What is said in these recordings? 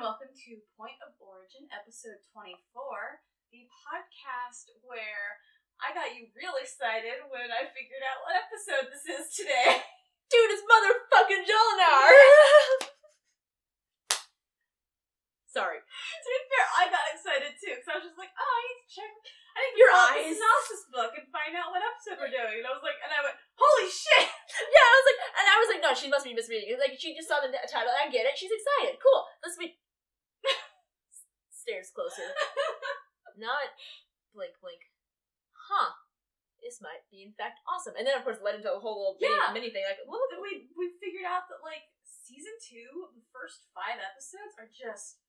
welcome to Point of Origin, episode 24, the podcast where I got you real excited when I figured out what episode this is today. Dude, it's motherfucking Jolinar! Sorry. to be fair, I got excited too, because I was just like, oh, I need to check. I need to Your out the synopsis book and find out what episode we're doing. And I was like, and I went, holy shit! Yeah, I was like, and I was like, no, she must be misreading. Like, she just saw the title. I get it. She's excited. Cool. Let's be. Stares closer. Not blink, blink. Huh. This might be in fact awesome. And then of course led into a whole little mini, Yeah. mini thing. Like, Well, then we we figured out that like season two, the first five episodes are just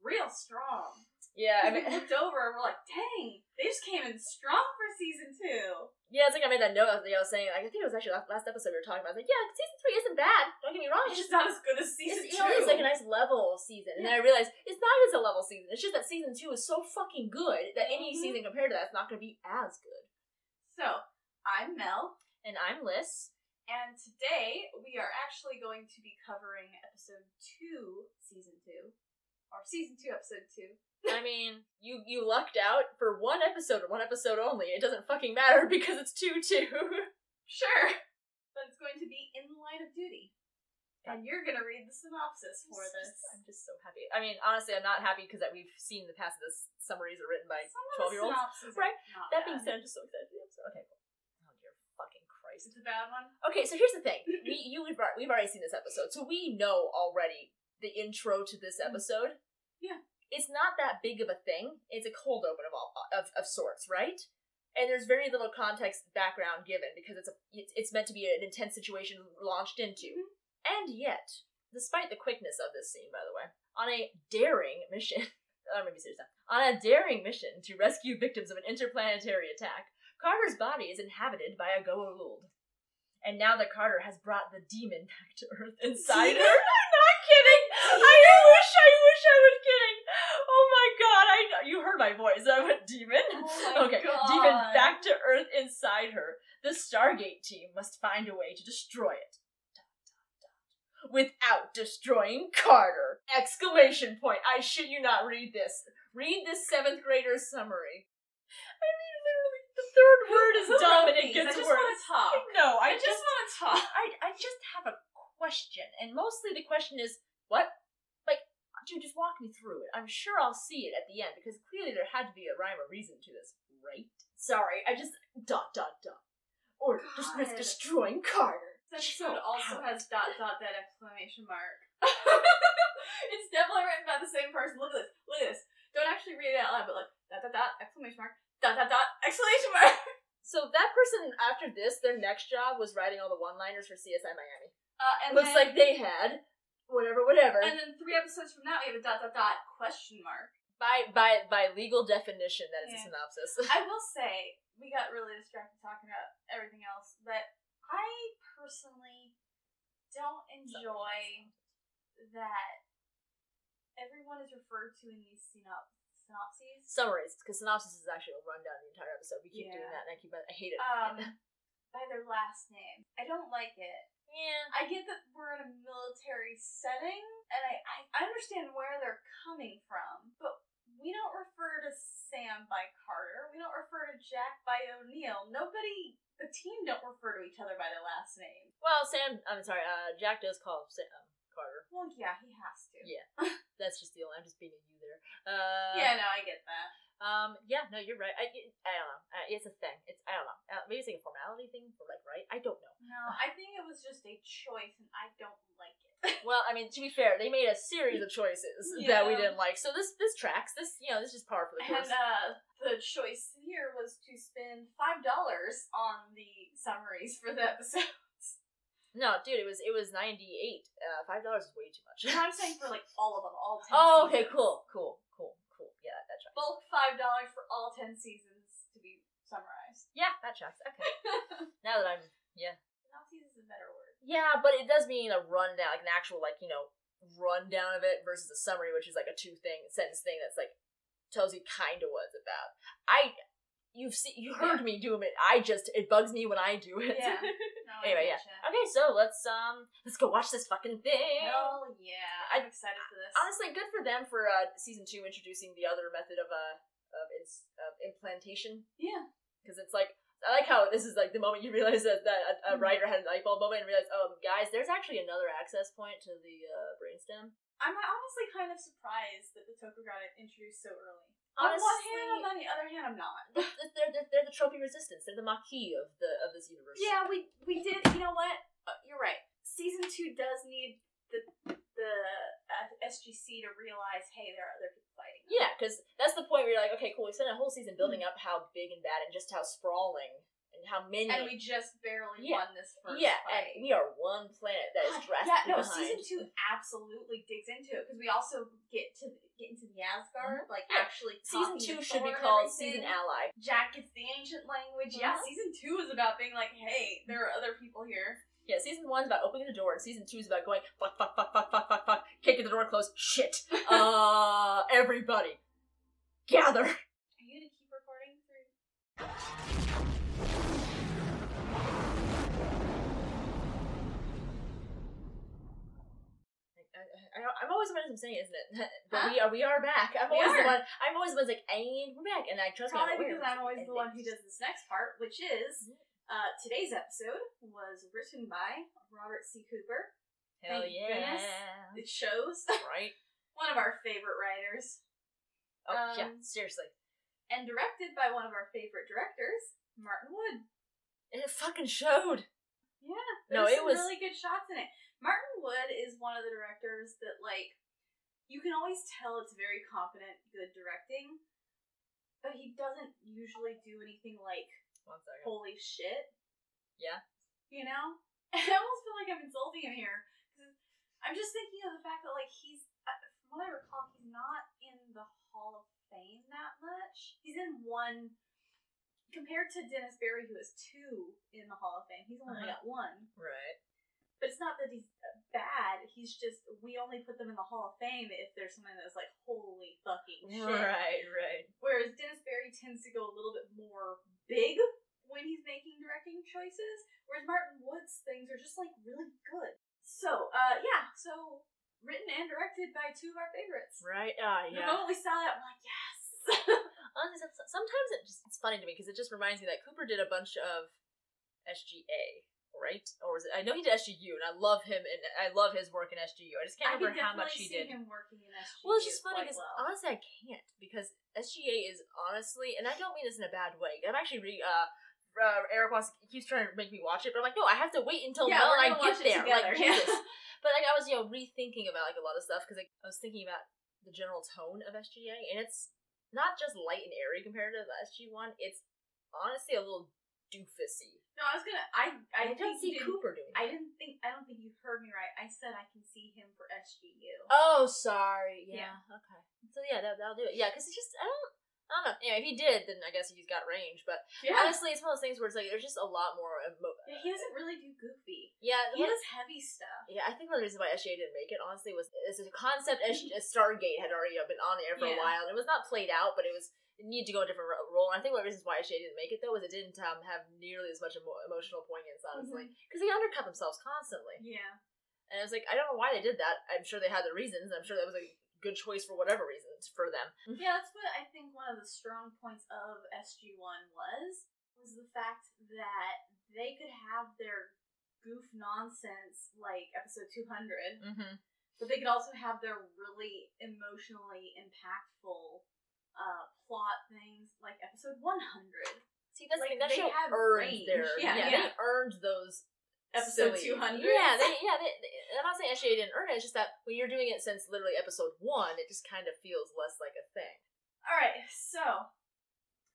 real strong. yeah, I I mean, looked over and we're like, dang, they just came in strong for season two. yeah, it's like I made that note. I was, I was saying, like, I think it was actually last, last episode we were talking about. I was like, yeah, season three isn't bad. Don't get me wrong. It's just not as good as season it's, two. you know, it's like a nice level season. And then I realized it's not as a level season. It's just that season two is so fucking good that any Mhm. season compared to that's not going to be as good. so, I'm Mel, And I'm Liz. Today we are actually going to be covering episode two, season two, or season two, episode two. I mean, you you lucked out for one episode, or one episode only. It doesn't fucking matter because it's two two. Sure, but it's going to be in line of duty, and you're gonna read the synopsis for this. I'm just so happy. I mean, honestly, I'm not happy because that we've seen the past of this summaries are written by the twelve year olds. Right. That bad. being said, I'm just so excited the. Okay, cool. Oh Christ. It's a bad one. Okay, so here's the thing. We you we've, al- we've already seen this episode, so we know already the intro to this episode. Yeah. It's not that big of a thing. It's a cold open of all of, of sorts, right? And there's very little context background given because it's a it's, it's meant to be an intense situation launched into. Mhm. And yet, despite the quickness of this scene, by the way, on a daring mission, I'm gonna be serious now. On a daring mission to rescue victims of an interplanetary attack, Carter's body is inhabited by a Goa'uld. And now that Carter has brought the demon back to Earth inside her, I'm not kidding. I wish, I wish I was kidding. Oh my god, I you heard my voice. I went demon. Oh okay, God. demon back to Earth inside her. The Stargate team must find a way to destroy it. Dot, dot, dot. Without destroying Carter! Exclamation point. I shit you not read this. Read this seventh grader's summary. I mean, literally, the third word is dumb and it gets I just worse. want to talk. No, I, I just want to talk. I, I just have a question, and mostly the question is, what? Like, dude, just walk me through it. I'm sure I'll see it at the end, because clearly there had to be a rhyme or reason to this, right? Sorry, I just dot dot dot. Or just risk destroying Carter. This episode also out. has dot dot that exclamation mark. it's definitely written by the same person. Look at this. Look at this. Don't actually read it out loud, but like dot dot dot exclamation mark dot dot dot exclamation mark. So that person, after this, their next job was writing all the one-liners for CSI Miami. Uh, and Looks then, like they had whatever, whatever. And then three episodes from now, we have a dot dot dot question mark. by by by legal definition, that is Yeah. a synopsis. I will say we got really distracted talking about everything else, but I personally don't enjoy that everyone is referred to in these synop- synopses. Summaries, because synopsis is actually a rundown of the entire episode. We keep doing that, and I keep I hate it. Um, by their last name. I don't like it. yeah. I get that we're in a military setting, and I, I, I understand where they're coming from, but we don't refer to Sam by Carter. We don't refer to Jack by O'Neill. Nobody, the team don't refer to each other by their last name. Well, Sam. I'm sorry. Uh, Jack does call Sam Well, yeah, he has to. Yeah. That's just the only. I'm just being a you there. Uh, Yeah, no, I get that. Um. Yeah. No, you're right. I. I don't know. Uh, it's a thing. It's. I don't know. Uh, maybe it's like a formality thing for like right. I don't know. No, I think it was just a choice, and I don't like it. Well, I mean, to be fair, they made a series of choices that we didn't like. So this this tracks. This you know this is par for the course. And uh, the choice here was to spend five dollars on the summaries for the episodes. No, dude, it was it was ninety eight. Uh, five dollars is way too much. No, I'm saying for like all of them, all ten. oh, okay, seasons. cool, cool, cool, cool. Yeah, that tracks. Bulk five dollars for all ten seasons to be summarized. Yeah, that tracks. Okay. now that I'm yeah. Synopsis is a better word. Yeah, but it does mean a rundown, like an actual like you know rundown of it versus a summary, which is like a two thing sentence thing that's like tells you kind of what it's about. I you've seen you heard me do it. I just it bugs me when I do it. Yeah. No, anyway, yeah. Okay, so let's um let's go watch this fucking thing. Hell yeah! I'm excited for this. honestly, good for them for uh, season two introducing the other method of uh of, ins- of implantation yeah. because it's like I like how this is like the moment you realize that, that a, a Mhm. writer had a light bulb moment and realized, oh guys, there's actually another access point to the uh, brainstem. I'm honestly kind of surprised that the Tok'ra got introduced so early. On Honestly, one hand, on the other hand, I'm not. they're, they're, they're, the trophy resistance. They're the Maquis of the of this universe. Yeah, we we did. You know what? Uh, you're right. Season two does need the the uh, SGC to realize, hey, there are other people fighting. them. Yeah, because that's the point where you're like, okay, cool. We spent a whole season building up how big and bad and just how sprawling and how many. And we just barely Yeah. won this first yeah, fight. and we are one planet that is drastically yeah, no, behind. season two absolutely digs into it because we also get to get into the Asgard, like Mm-hmm. Yeah. actually. Season two should be called everything. Season Ally. Jack gets the ancient language. Yeah, Mhm. season two is about being like, hey, there are other people here. Yeah, season one's about opening the door, and season two is about going fuck, fuck, fuck, fuck, fuck, fuck, fuck, kicking the door closed. Shit. Uh, everybody, gather. Are you gonna keep recording through? I, I, I'm always the one who's saying, isn't it? But Huh? we are, we are back. I'm We always the one. I'm always the one like, and we're back, and I trust Probably me. because I'm always the one who does this next part, which is uh, today's episode was written by Robert C. Cooper. Hell Thank yeah! goodness. It shows Right? one of our favorite writers, Oh yeah, Um, seriously. and directed by one of our favorite directors, Martin Wood. And it fucking showed. Yeah, No, it was- really good shots in it. Martin Wood is one of the directors that like you can always tell it's very competent, good directing, but he doesn't usually do anything like One second. holy shit. Yeah. You know? I almost feel like I'm insulting him here. I'm just thinking of the fact that, like, he's, uh, from what I recall, he's not in the Hall of Fame that much. He's in one, compared to Dennis Berry, who has two in the Hall of Fame, he's only Uh-huh. got one. Right. But it's not that he's uh, bad, he's just, we only put them in the Hall of Fame if there's something that's like, holy fucking shit. Right. Right. Whereas Dennis Berry tends to go a little bit more big when he's making directing choices, whereas Martin Wood's things are just like really good. So, uh, yeah, so written and directed by two of our favorites. Right. Ah, The yeah. moment we saw that, we're like, yes. Sometimes it just it's funny to me because it just reminds me that Cooper did a bunch of SGA, right? Or was it? I know he did SGU, and I love him, and I love his work in SGU. I just can't I remember how much he did. him working in SGU Well, it's just funny because well. honestly, I can't because SGA is honestly, and I don't mean this in a bad way. I'm actually re uh. Uh, Eric wants keeps trying to make me watch it, but I'm like, no, I have to wait until Yeah, Mel and I get there. together, Like. Jesus. But like I was, you know, rethinking about like a lot of stuff because like, I was thinking about the general tone of SGA, and it's not just light and airy compared to the SG one. It's honestly a little doofusy. No, I was gonna. I I, I, don't see Cooper doing. I didn't think. I don't think you heard me right. I said I can see him for SGU. Oh, sorry. Yeah. Yeah. Okay. So yeah, that, that'll do it. Yeah, because it's just I don't. I don't know. Anyway, if he did, then I guess he's got range. But Yeah. honestly, it's one of those things where it's like there's just a lot more. Emo- Yeah, he doesn't really do goofy. yeah, He does heavy stuff. Yeah, I think one of the reasons why SGA didn't make it, honestly, was it's a concept, Stargate had already been on air for Yeah. a while, and it was not played out, but it was it needed to go a different role. And I think one of the reasons why SGA didn't make it though was it didn't um, have nearly as much emo- emotional poignance, honestly, because they undercut themselves constantly. Yeah. And I was like, I don't know why they did that. I'm sure they had their reasons. I'm sure that was a good choice for whatever reasons for them. Yeah, that's what I think one of the strong points of SG1 was, was the fact that they could have their goof nonsense like episode 200, Mm-hmm. but they could also have their really emotionally impactful uh, plot things like episode 100. See, that's Like, the thing. That they show have earned range. their Yeah, yeah, yeah. They earned those Episode 200. Yeah, they, yeah. They, they- I'm not saying SGA didn't earn it. It's just that when you're doing it since literally episode one, it just kind of feels less like a thing. Alright, so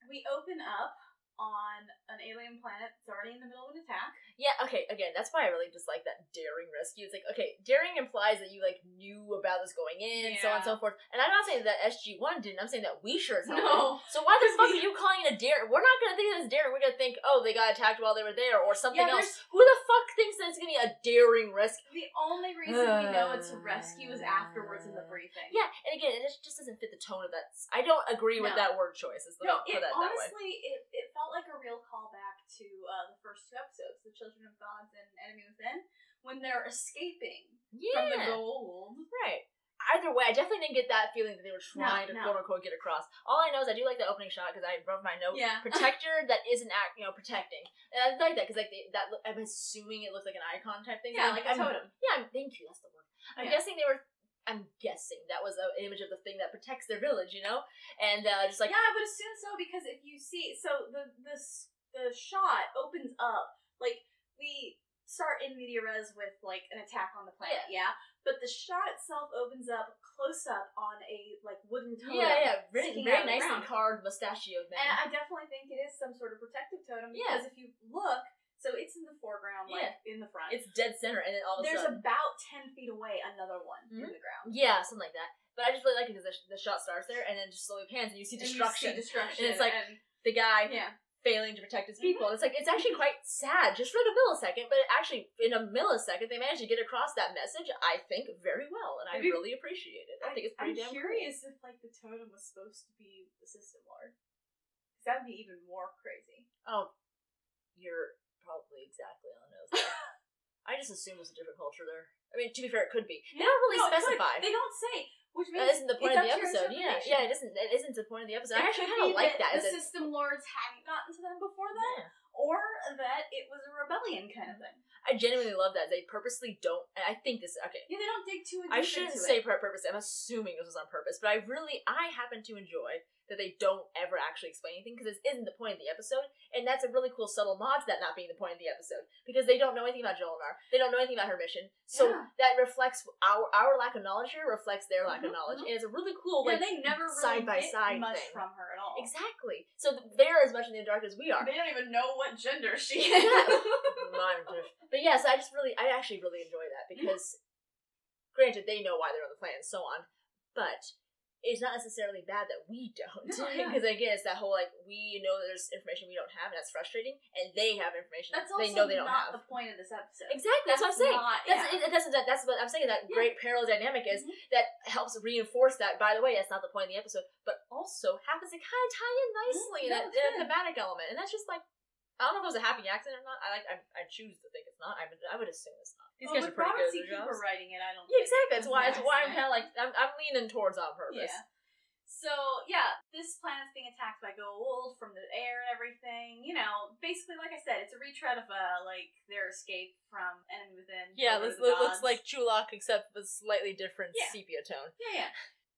we open up on an alien planet that's already in the middle of an attack. Yeah. Okay. Again, that's why I really dislike that daring rescue. It's like okay, daring implies that you like knew about this going in, so on and so forth. And I'm not saying that SG One didn't. I'm saying that we sure as hell No. So why the fuck we- are you calling it a daring? We're not gonna think of it as daring. We're gonna think, oh, they got attacked while they were there, or something Yeah, else. Who the fuck thinks that it's gonna be a daring rescue? The only reason we know it's a rescue is afterwards in the briefing. Yeah, and again, it just, doesn't fit the tone of that. I don't agree with that word choice. Is No, put it that that way. honestly it, it felt like a real callback to uh, the first two episodes, The Children of Gods and Enemy Within, when they're escaping Yeah. from the Goa'uld. Right. Either way. I definitely didn't get that feeling that they were trying to no. quote unquote get across. All I know is I do like the opening shot because I wrote my note Yeah. protector that isn't act, you know, protecting, and I like that because like they, that. I'm assuming it looks like an icon type thing. Yeah, So, like a I'm, totem. Yeah, I'm, thank you. That's the word. I'm Yeah. guessing they were. I'm guessing that was an image of the thing that protects their village, you know, and uh, just like yeah, I would assume so because if you see, so the this the shot opens up like we start in media res with like an attack on the planet, yeah. But the shot itself opens up close up on a like wooden totem. yeah, yeah, very, sticking very the nicely ground. carved mustachioed man. And I definitely think it is some sort of protective totem Yeah. because if you look, so it's in the foreground, like in the front. it's dead center, and then all of a There's sudden, about ten feet away another one in Mhm. the ground. yeah, something like that. But I just really like it because the, the shot starts there, and then just slowly pans, and you see And you destruction. see destruction. And it's like- and- the guy yeah. failing to protect his Mhm. people. It's like it's actually quite sad, just for a millisecond, but actually in a millisecond they managed to get across that message. I think very well, and I Maybe- really appreciate it. I think it's pretty damn good. I'm curious if like the totem was supposed to be the system lord. 'Cause that would be even more crazy. Oh, you're probably exactly on the nose. There. I just assume it's a different culture there. I mean, to be fair, it could be. They don't really No, it could. specify. They don't say, which means That isn't the point it's of the up to your episode. Yeah, interpretation. yeah, it isn't. It isn't the point of the episode. I actually kind of like that. The as a- system lords hadn't gotten to them before then, Yeah. or that it was a rebellion kind of thing. I genuinely love that they purposely don't. I think this. Okay, Yeah, they don't dig too deep I shouldn't into say it. purpose. I'm assuming this was on purpose, but I really, I happen to enjoy that they don't ever actually explain anything because this isn't the point of the episode, and that's a really cool subtle nod to that not being the point of the episode because they don't know anything about Jolinar, they don't know anything about her mission, so Yeah. that reflects our our lack of knowledge here reflects their lack of Mhm, knowledge, mhm. and it's a really cool Yeah, like they never really side by side much thing. from her at all. exactly. So they're as much in the dark as we are. They don't even know what gender she is. But yes, I just really, I actually really enjoy that because, granted, they know why they're on the planet and so on, but it's not necessarily bad that we don't. No, yeah. Because again, it's that whole like we know there's information we don't have, and that's frustrating, and they have information That's that they know they don't not have. the point of this episode. Exactly, that's, what I'm saying. Not, That's yeah. it, that's that, that's what I'm saying. That Yeah. great parallel dynamic is Mhm. that helps reinforce that. By the way, that's not the point of the episode, but also happens to kind of tie in nicely a, in a good. thematic element, and that's just like I don't know if it was a happy accident or not. I like I, I choose to think it's not. I would I would assume it's not. These well, guys with are pretty good at Robert C. their Cooper jobs. writing it, I don't. Yeah, exactly. That's why. That's why I'm kind of like I'm, I'm leaning towards on purpose. Yeah. So yeah, this planet's being attacked by Goa'uld from the air and everything. You know, basically, like I said, it's a retread of uh, like their escape from Enemy Within. Yeah, this looks Gods. like Chulak except with slightly different Yeah. sepia tone. Yeah, yeah.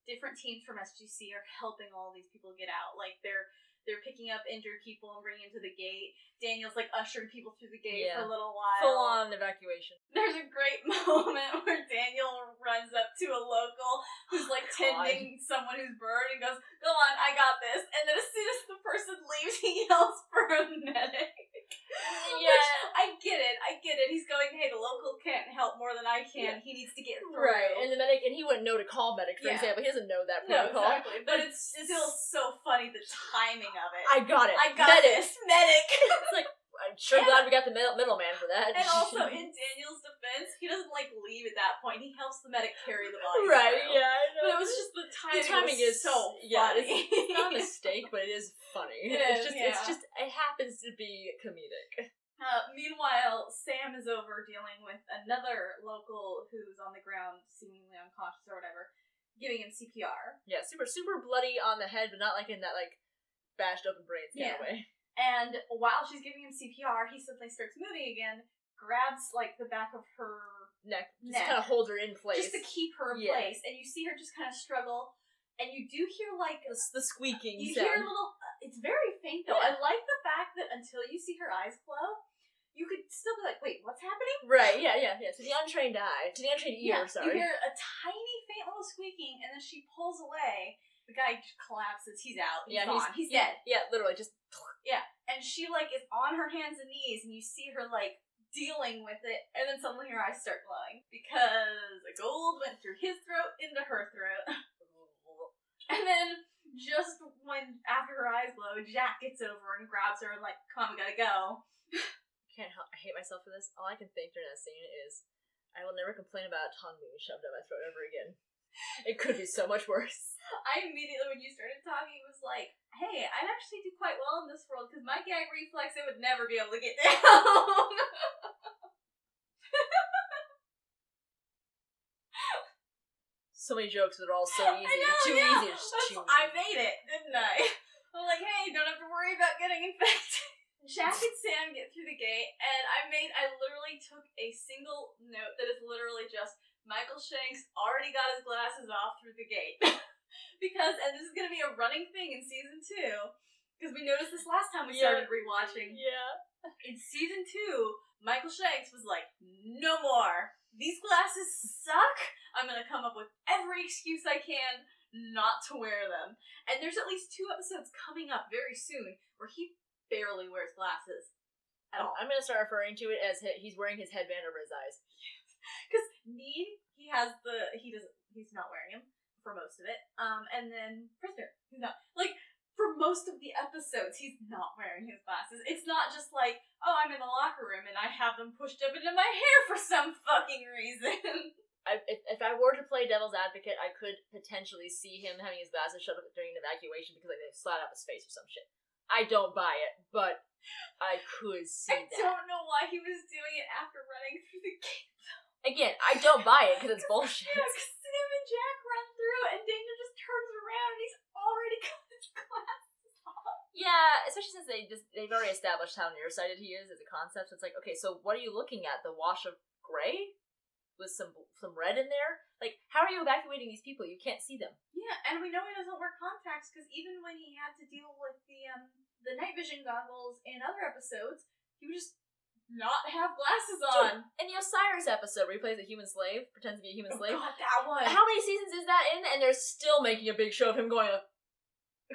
Different teams from SGC are helping all these people get out. Like they're they're picking up injured people and bringing them to the gate. Daniel's like ushering people through the gate Yeah. for a little while. Full on evacuation. There's a great moment where Daniel runs up to a local who's like God. tending someone who's burned and goes, "Go on, I got this." And then as soon as the person leaves, he yells for a medic. Which, Yeah. I get it. I get it. He's going, "Hey, the local can't help more than I can. He needs to get through." Right, and the medic, and he wouldn't know to call medic, for Yeah. example. He doesn't know that protocol. no, exactly. But it's it's, still so funny the timing of it. I got it. I got medic. this medic. It's like I'm sure And- glad we got the middle middleman for that. And also, in Daniel's defense, he doesn't like leave at that point. He helps the medic carry the body. right, through. yeah, I know. But it was just the timing. The timing is- so yeah, funny. it's not a mistake, but it is funny. It it's is, just, yeah. it's just, it happens to be comedic. Uh, meanwhile, Sam is over dealing with another local who's on the ground, seemingly unconscious or whatever, giving him CPR. Yeah, super, super bloody on the head, but not like in that like bashed open brains kind Yeah. of way. And while she's giving him CPR, he suddenly starts moving again, grabs like the back of her Neck, just kind of holds her in place. just to keep her in Yeah. place, and you see her just kind of struggle, and you do hear like the, the squeaking you sound. hear a little. It's very faint though. Yeah. I like the fact that until you see her eyes glow, you could still be like, "Wait, what's happening?" Right, yeah, yeah, yeah. To the untrained eye, to the untrained ear, Yeah, sorry. You hear a tiny, faint little squeaking, and then she pulls away. The guy just collapses. He's out. He's yeah, gone. He's, yeah, dead. Yeah, literally, just Yeah, And she like is on her hands and knees, and you see her like dealing with it, and then suddenly her eyes start glowing because a Goa'uld went through his throat into her throat, and then just when after her eyes glow, Jack gets over and grabs her and like, "Come on, we gotta go." can't help. I hate myself for this. All I can think during that scene is, I will never complain about a tongue being shoved down my throat ever again. It could be so much worse. I immediately, when you started talking, was like, "Hey, I'd actually do quite well in this world because my gag reflex, it would never be able to get down." so many jokes that are all so I easy. know, too yeah. easy. It's too I made it, didn't I? I'm like, hey, don't have to worry about getting infected. Jack and Sam get through the gate, and I made, I literally took a single note that is literally just Michael Shanks already got his glasses off through the gate. because, and this is going to be a running thing in season two, because we noticed this last time we Yeah. started rewatching. Yeah. In season two, Michael Shanks was like, no more. These glasses suck. I'm to come up with every excuse I can not to wear them. And there's at least two episodes coming up very soon where he barely wears glasses at all. I'm gonna start referring to it as he's wearing his headband over his eyes. Because Need, he has the, he doesn't, he's not wearing them for most of it. Um, and then Prisoner, he's not. Like, for most of the episodes, he's not wearing his glasses. It's not just like, oh, I'm in the locker room and I have them pushed up into my hair for some fucking reason. I, if, if I were to play devil's advocate, I could potentially see him having his glasses shut up during an evacuation because like they slide out his face or some shit. I don't buy it, but I could see I that. I don't know why he was doing it after running through the gate. Again, I don't buy it because it's bullshit. Yeah, 'cause Sam and Jack run through and Daniel just turns around and he's already got his glasses off. Yeah, especially since they just they've already established how nearsighted he is as a concept. So it's like, okay, so what are you looking at? The wash of gray with some some red in there? Like, how are you evacuating these people? You can't see them. Yeah, and we know he doesn't wear contacts because even when he had to deal with the um the night vision goggles in other episodes, he would just not have glasses on. In the Osiris episode where he plays a human slave, pretends to be a human Oh, slave. God, that one. How many seasons is that in? And they're still making a big show of him going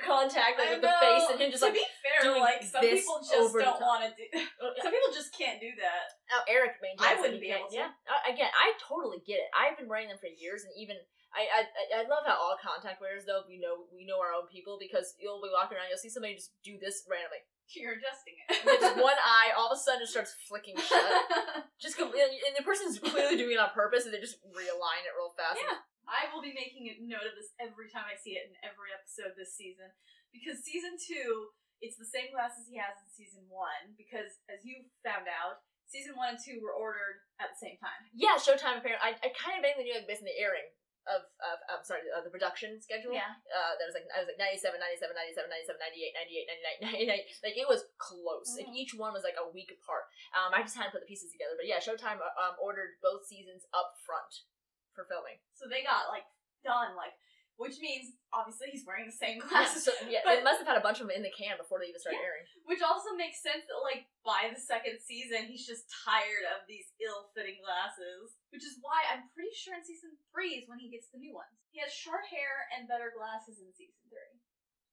contact like, I with the face and him just to like be fair, doing like some this people just don't want to do. Some people just can't do that. Now Eric maintains I wouldn't be able to. Yeah, Uh, again, I totally get it. I've been wearing them for years, and even I, I, I- I love how all contact wearers though we know we know our own people because you'll be walking around, you'll see somebody just do this randomly, You're adjusting it. With just one eye, all of a sudden it starts flicking shut. Just com- and and the person's clearly doing it on purpose, and they just realign it real fast. Yeah. I will be making a note of this every time I see it in every episode this season. Because season two, it's the same glasses he has in season one. Because as you found out, season one and two were ordered at the same time. Yeah, Showtime apparently. I, I kind of vaguely knew like based on the airing of of I'm sorry, uh, the production schedule. Yeah. Uh, there was like I was like 97, 97, 97, 97, 98, 98, 99, 99. Like it was close. Like Mhm. each one was like a week apart. Um, I just hadn't put the pieces together. But yeah, Showtime uh, um ordered both seasons up front for filming. So they got like done, like which means obviously he's wearing the same glasses. So yeah, But- they must have had a bunch of them in the can before they even started Yeah. airing. Which also makes sense that like by the second season he's just tired of these ill-fitting glasses. Which is why I'm pretty sure in season three is when he gets the new ones. He has short hair and better glasses in season three.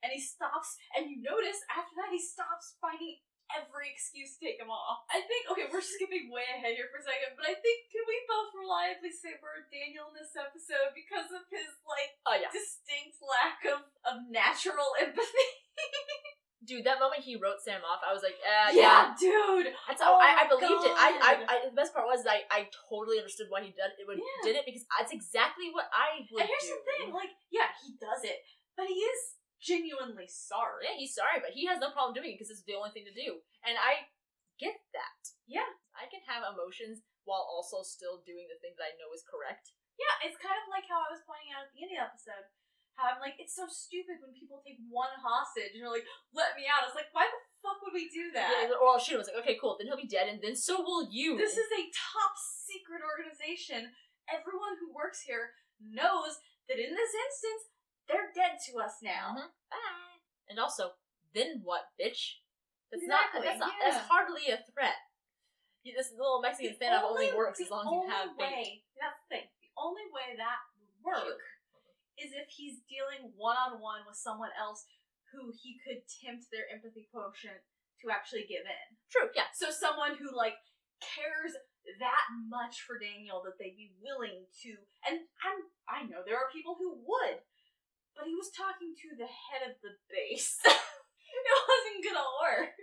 And he stops and you notice after that he stops finding every excuse to take them off. I think okay, we're skipping way ahead here for a second, but I think can we both reliably say we're Daniel in this episode because of his like Oh yeah, distinct lack of, of natural empathy? dude, that moment he wrote Sam off, I was like, uh, yeah. dude. That's how Oh I, I my believed it. I, I, I, the best part was I, I totally understood why he did it, would, Yeah. did it because that's exactly what I would And here's do. the thing, like, yeah, he does it, but he is genuinely sorry. Yeah, he's sorry, but he has no problem doing it because it's the only thing to do. And I get that. Yeah. I can have emotions while also still doing the thing that I know is correct. Yeah, it's kind of like how I was pointing out at the end of the episode. How I'm like, it's so stupid when people take one hostage and are like, let me out. It's like, why the fuck would we do that? Yeah, or I'll shoot him. I was like, okay, cool. Then he'll be dead, and then so will you. This is a top secret organization. Everyone who works here knows that in this instance, they're dead to us now. Mhm. Bye. And also, then what, bitch? That's Exactly, not. That's not. yeah. That's hardly a threat. You, this little Mexican The standoff only, works as long as you have bait. way, That's the thing. The only way that would work is if he's dealing one on one with someone else who he could tempt their empathy quotient to actually give in. True. Yeah. So someone who like cares that much for Daniel that they'd be willing to and I'm I know there are people who would, but he was talking to the head of the base. it wasn't gonna work.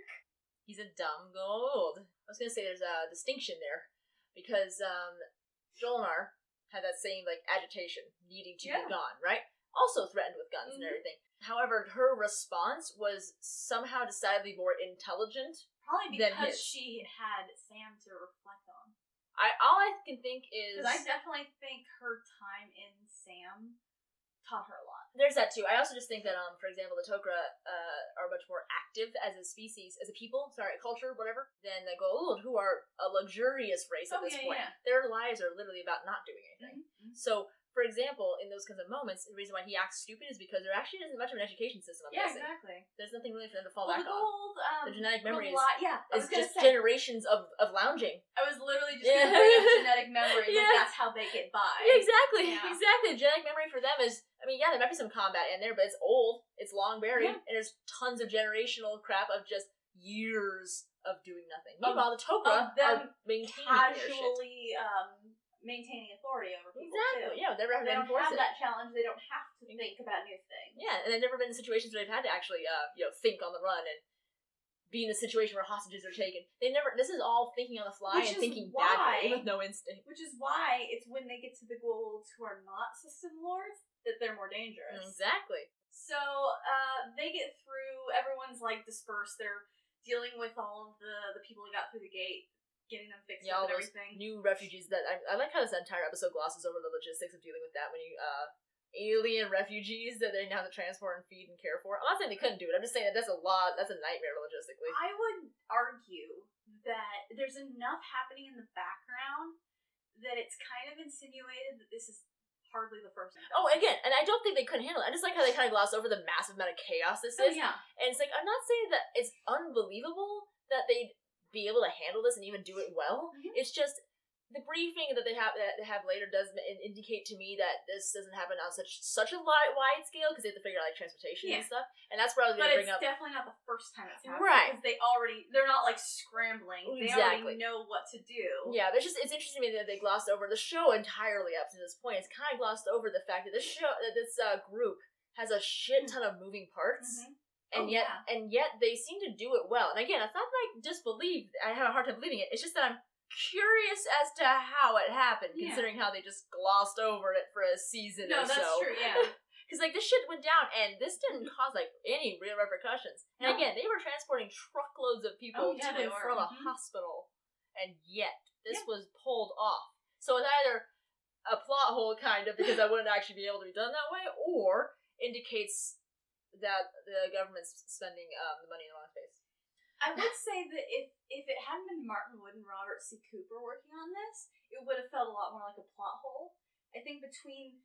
He's a dumb Goa'uld. I was gonna say there's a distinction there because um, Jolinar had that same like agitation, needing to Yeah. be gone, right? Also threatened with guns and Mhm. everything. However, her response was somehow decidedly more intelligent. Probably Than because she had Sam to reflect on. I all I can think is Because I definitely think her time in Sam taught her a lot. There's that too. I also just think that, um, for example, the Tok'ra uh, are much more active as a species, as a people, sorry, culture, whatever, than the Goa'uld, who are a luxurious race at Oh, this yeah, point. yeah. Their lives are literally about not doing anything. Mhm. So, for example, in those kinds of moments, the reason why he acts stupid is because there actually isn't much of an education system. I'm Yeah, guessing. exactly. There's nothing really for them to fall Well, back the on. um, The genetic memory is- yeah, I was It's just say, generations of, of lounging. I was literally just Yeah. bring up genetic memory. Yeah. Like that's how they get by. Yeah, exactly, exactly. Genetic memory for them is, I mean, yeah, there might be some combat in there, but it's old, it's long buried, Yeah. and there's tons of generational crap of just years of doing nothing. Meanwhile, the Tok'ra of them are maintaining. Casually um, maintaining authority over people Exactly. too. Yeah, they're never They having to don't have it. that challenge. They don't have to think about new things. Yeah, and they've never been in situations where they've had to actually, uh, you know, think on the run and be in a situation where hostages are taken. They never. This is all thinking on the fly Which and thinking why- badly with no instinct. Which is why it's when they get to the Goa'ulds who are not system lords that they're more dangerous. Exactly. So uh, they get through. Everyone's like dispersed. They're dealing with all of the the people who got through the gate, getting them fixed Yeah, up and everything. new refugees that I, I like how this entire episode glosses over the logistics of dealing with that when you uh alien refugees that they now have to transport and feed and care for. I'm not saying they couldn't do it. I'm just saying that that's a lot. That's a nightmare logistically. I would argue that there's enough happening in the background that it's kind of insinuated that this is hardly the first. Oh, again, and I don't think they couldn't handle it. I just like how they kind of gloss over the massive amount of chaos this Oh, is. yeah. And it's like I'm not saying that it's unbelievable that they'd be able to handle this and even do it well. Mhm. It's just the briefing that they have that they have later does indicate to me that this doesn't happen on such such a li- wide scale because they have to figure out like transportation Yeah. and stuff. And that's where I was But going to it's bring up. definitely not the first time it's happened. Right. Because they already, they're not like scrambling. They Exactly. already know what to do. Yeah, there's just it's interesting to me that they glossed over the show entirely up to this point. It's kind of glossed over the fact that this show that this uh, group has a shit ton of moving parts. Mhm. and Oh, yet yeah. and yet they seem to do it well. And again, it's not that I disbelieve. I have a hard time believing it. It's just that I'm curious as to how it happened, Yeah. considering how they just glossed over it for a season No, or so. No, that's true, yeah. Because like this shit went down, and this didn't cause like any real repercussions. And No. again, they were transporting truckloads of people Oh, yeah, to and from a Mhm. hospital, and yet this Yeah. was pulled off. So it's either a plot hole, kind of, because I wouldn't actually be able to be done that way, or indicates that the government's spending um, the money in the wrong place. I would say that if if it hadn't been Martin Wood and Robert C. Cooper working on this, it would have felt a lot more like a plot hole. I think between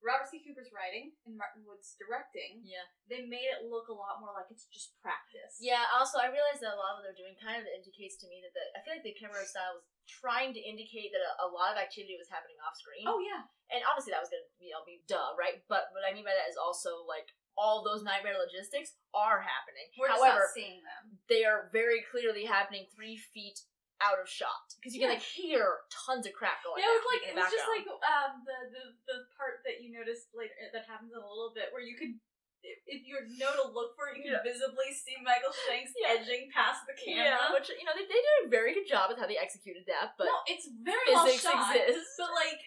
Robert C. Cooper's writing and Martin Wood's directing, Yeah. they made it look a lot more like it's just practice. Yeah. Also, I realize that a lot of what they're doing kind of indicates to me that the I feel like the camera style was trying to indicate that a, a lot of activity was happening off screen. Oh yeah. and obviously that was gonna you know be duh, right? But what I mean by that is also like all those nightmare logistics are happening. We're just However, not seeing them. They are very clearly happening three feet out of shot because you can like hear tons of crap going. Yeah, it was like it was just like um the, the the part that you noticed later that happens in a little bit where you could if you know to look for it, you can Yeah. visibly see Michael Shanks Yeah. edging past the yeah, camera. which you know they, they did a very good job with how they executed that, but no, it's very well physics shot. exists. But like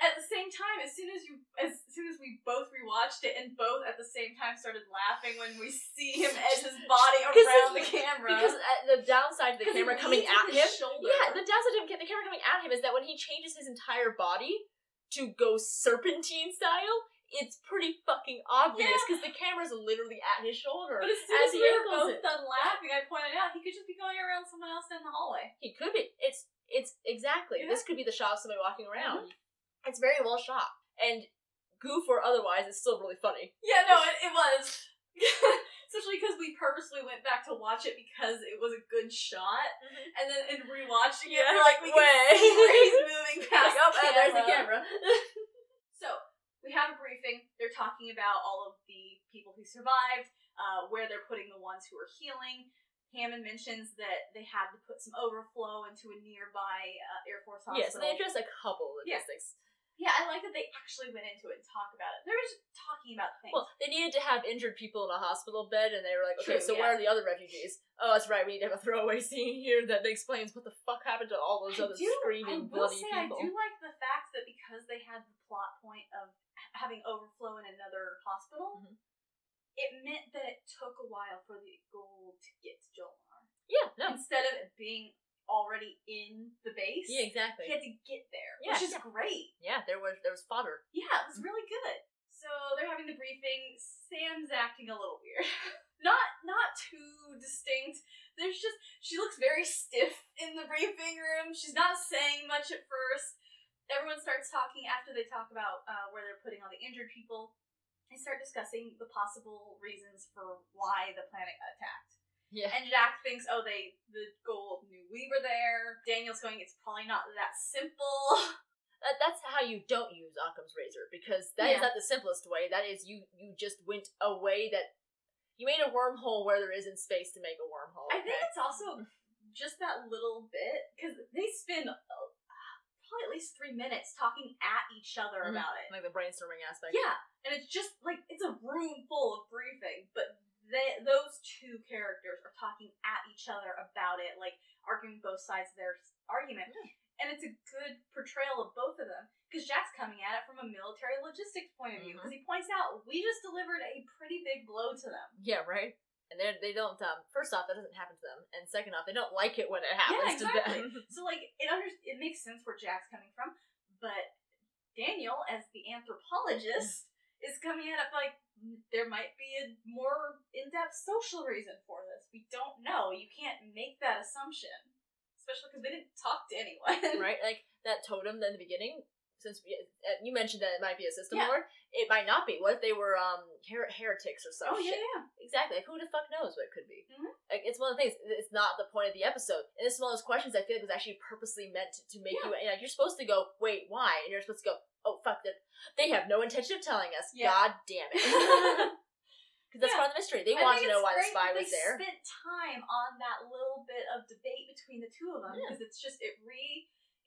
at the same time, as soon as you as soon as we both rewatched it and both at the same time started laughing when we see him edge his body around the camera. Because uh, the downside to the camera coming at him, shoulder. yeah, the downside to the camera coming at him is that when he changes his entire body to go serpentine style, it's pretty fucking obvious Yeah. because the camera's literally at his shoulder. But as soon as as, we were both it. done laughing, I pointed out he could just be going around someone else in the hallway. He could be. It's it's exactly. Yeah. This could be the shot of somebody walking around. Mhm. It's very well shot, and goof or otherwise, it's still really funny. Yeah, no, it, it was. Especially because we purposely went back to watch it because it was a good shot, and then in rewatching Yeah, it, we're like, we way. can see where he's moving past Like, oh, the there's the camera. So we have a briefing. They're talking about all of the people who survived, uh, where they're putting the ones who are healing. Hammond mentions that they had to put some overflow into a nearby uh, Air Force hospital. yes, they address a couple Yeah. logistics. yeah, I like that they actually went into it and talked about it. They were just talking about things. Well, they needed to have injured people in a hospital bed, and they were like, okay, True, so yeah. where are the other refugees? Oh, that's right, we need to have a throwaway scene here that explains what the fuck happened to all those I other do, screaming, I will bloody say people. I do like the fact that because they had the plot point of having overflow in another hospital, Mhm. it meant that it took a while for the Goa'uld to get to Jolinar. Yeah, no. Instead of it being already in the base. Yeah, exactly. He had to get there, Yeah, which is yeah. great. Yeah, there was there was fodder. Yeah, it was really good. So they're having the briefing. Sam's acting a little weird. not not too distinct. There's just she looks very stiff in the briefing room. She's not saying much at first. Everyone starts talking after they talk about uh, where they're putting all the injured people. They start discussing the possible reasons for why the planet got attacked. Yeah. And Jack thinks, oh, they the Goa'uld knew we were there. Daniel's going, it's probably not that simple. That, that's how you don't use Occam's razor because that is Yeah. not the simplest way. That is you you just went a way that you made a wormhole where there isn't space to make a wormhole. I think it's also just that little bit because they spend uh, probably at least three minutes talking at each other Mhm. about it. like the brainstorming aspect. Yeah, and it's just like it's a room full of briefing, but they those two characters are talking at each other about it, like arguing both sides of their argument. Yeah. And it's a good portrayal of both of them because Jack's coming at it from a military logistics point of view because he points out we just delivered a pretty big blow to them. Yeah, right. And they they don't. Um, first off, that doesn't happen to them, and second off, they don't like it when it happens exactly. to them. So like it under it makes sense where Jack's coming from, but Daniel, as the anthropologist, is coming at it like "Mm, there might be a more in-depth social reason for this. We don't know. You can't make that assumption, especially because they didn't talk to anyone. right? Like that totem in the beginning. Since we, uh, you mentioned that it might be a system Yeah. lord, it might not be. What if they were um her- heretics or some Oh yeah, shit? yeah. Exactly. Like, who the fuck knows what it could be? Mhm. Like, it's one of the things. It's not the point of the episode, and it's one of those questions I feel like was actually purposely meant to, to make you. Like, you're supposed to go, wait, why? And you're supposed to go, oh fuck that. They have no intention of telling us. Yeah. God damn it. Because that's Yeah. part of the mystery. They I want think to know it's why the great spy that was they there. Spent time on that little bit of debate between the two of them Yeah. because it's just it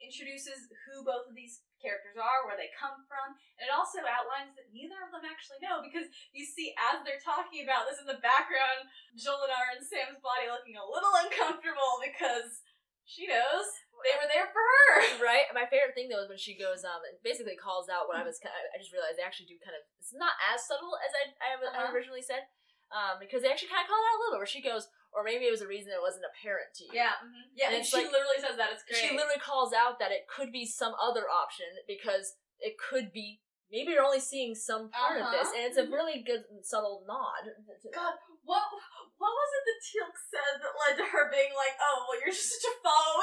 reintroduces who both of these characters are, where they come from, and it also outlines that neither of them actually know because you see as they're talking about this in the background, Jolinar and Sam's body looking a little uncomfortable because she knows they were there for her. right? My favorite thing though is when she goes um and basically calls out what I was. I just realized they actually do kind of. It's not as subtle as I I, I Uh-huh. originally said, um because they actually kind of call it out a little bit. Where she goes, or maybe it was a reason it wasn't apparent to you. Yeah, mhm. yeah, And and, she like- literally says that it's great. She literally calls out that it could be some other option because it could be. Maybe you're only seeing some part of this, Uh-huh. and it's a really good subtle nod. God, what what was it that Teal'c said that led to her being like, "Oh, well, you're just such a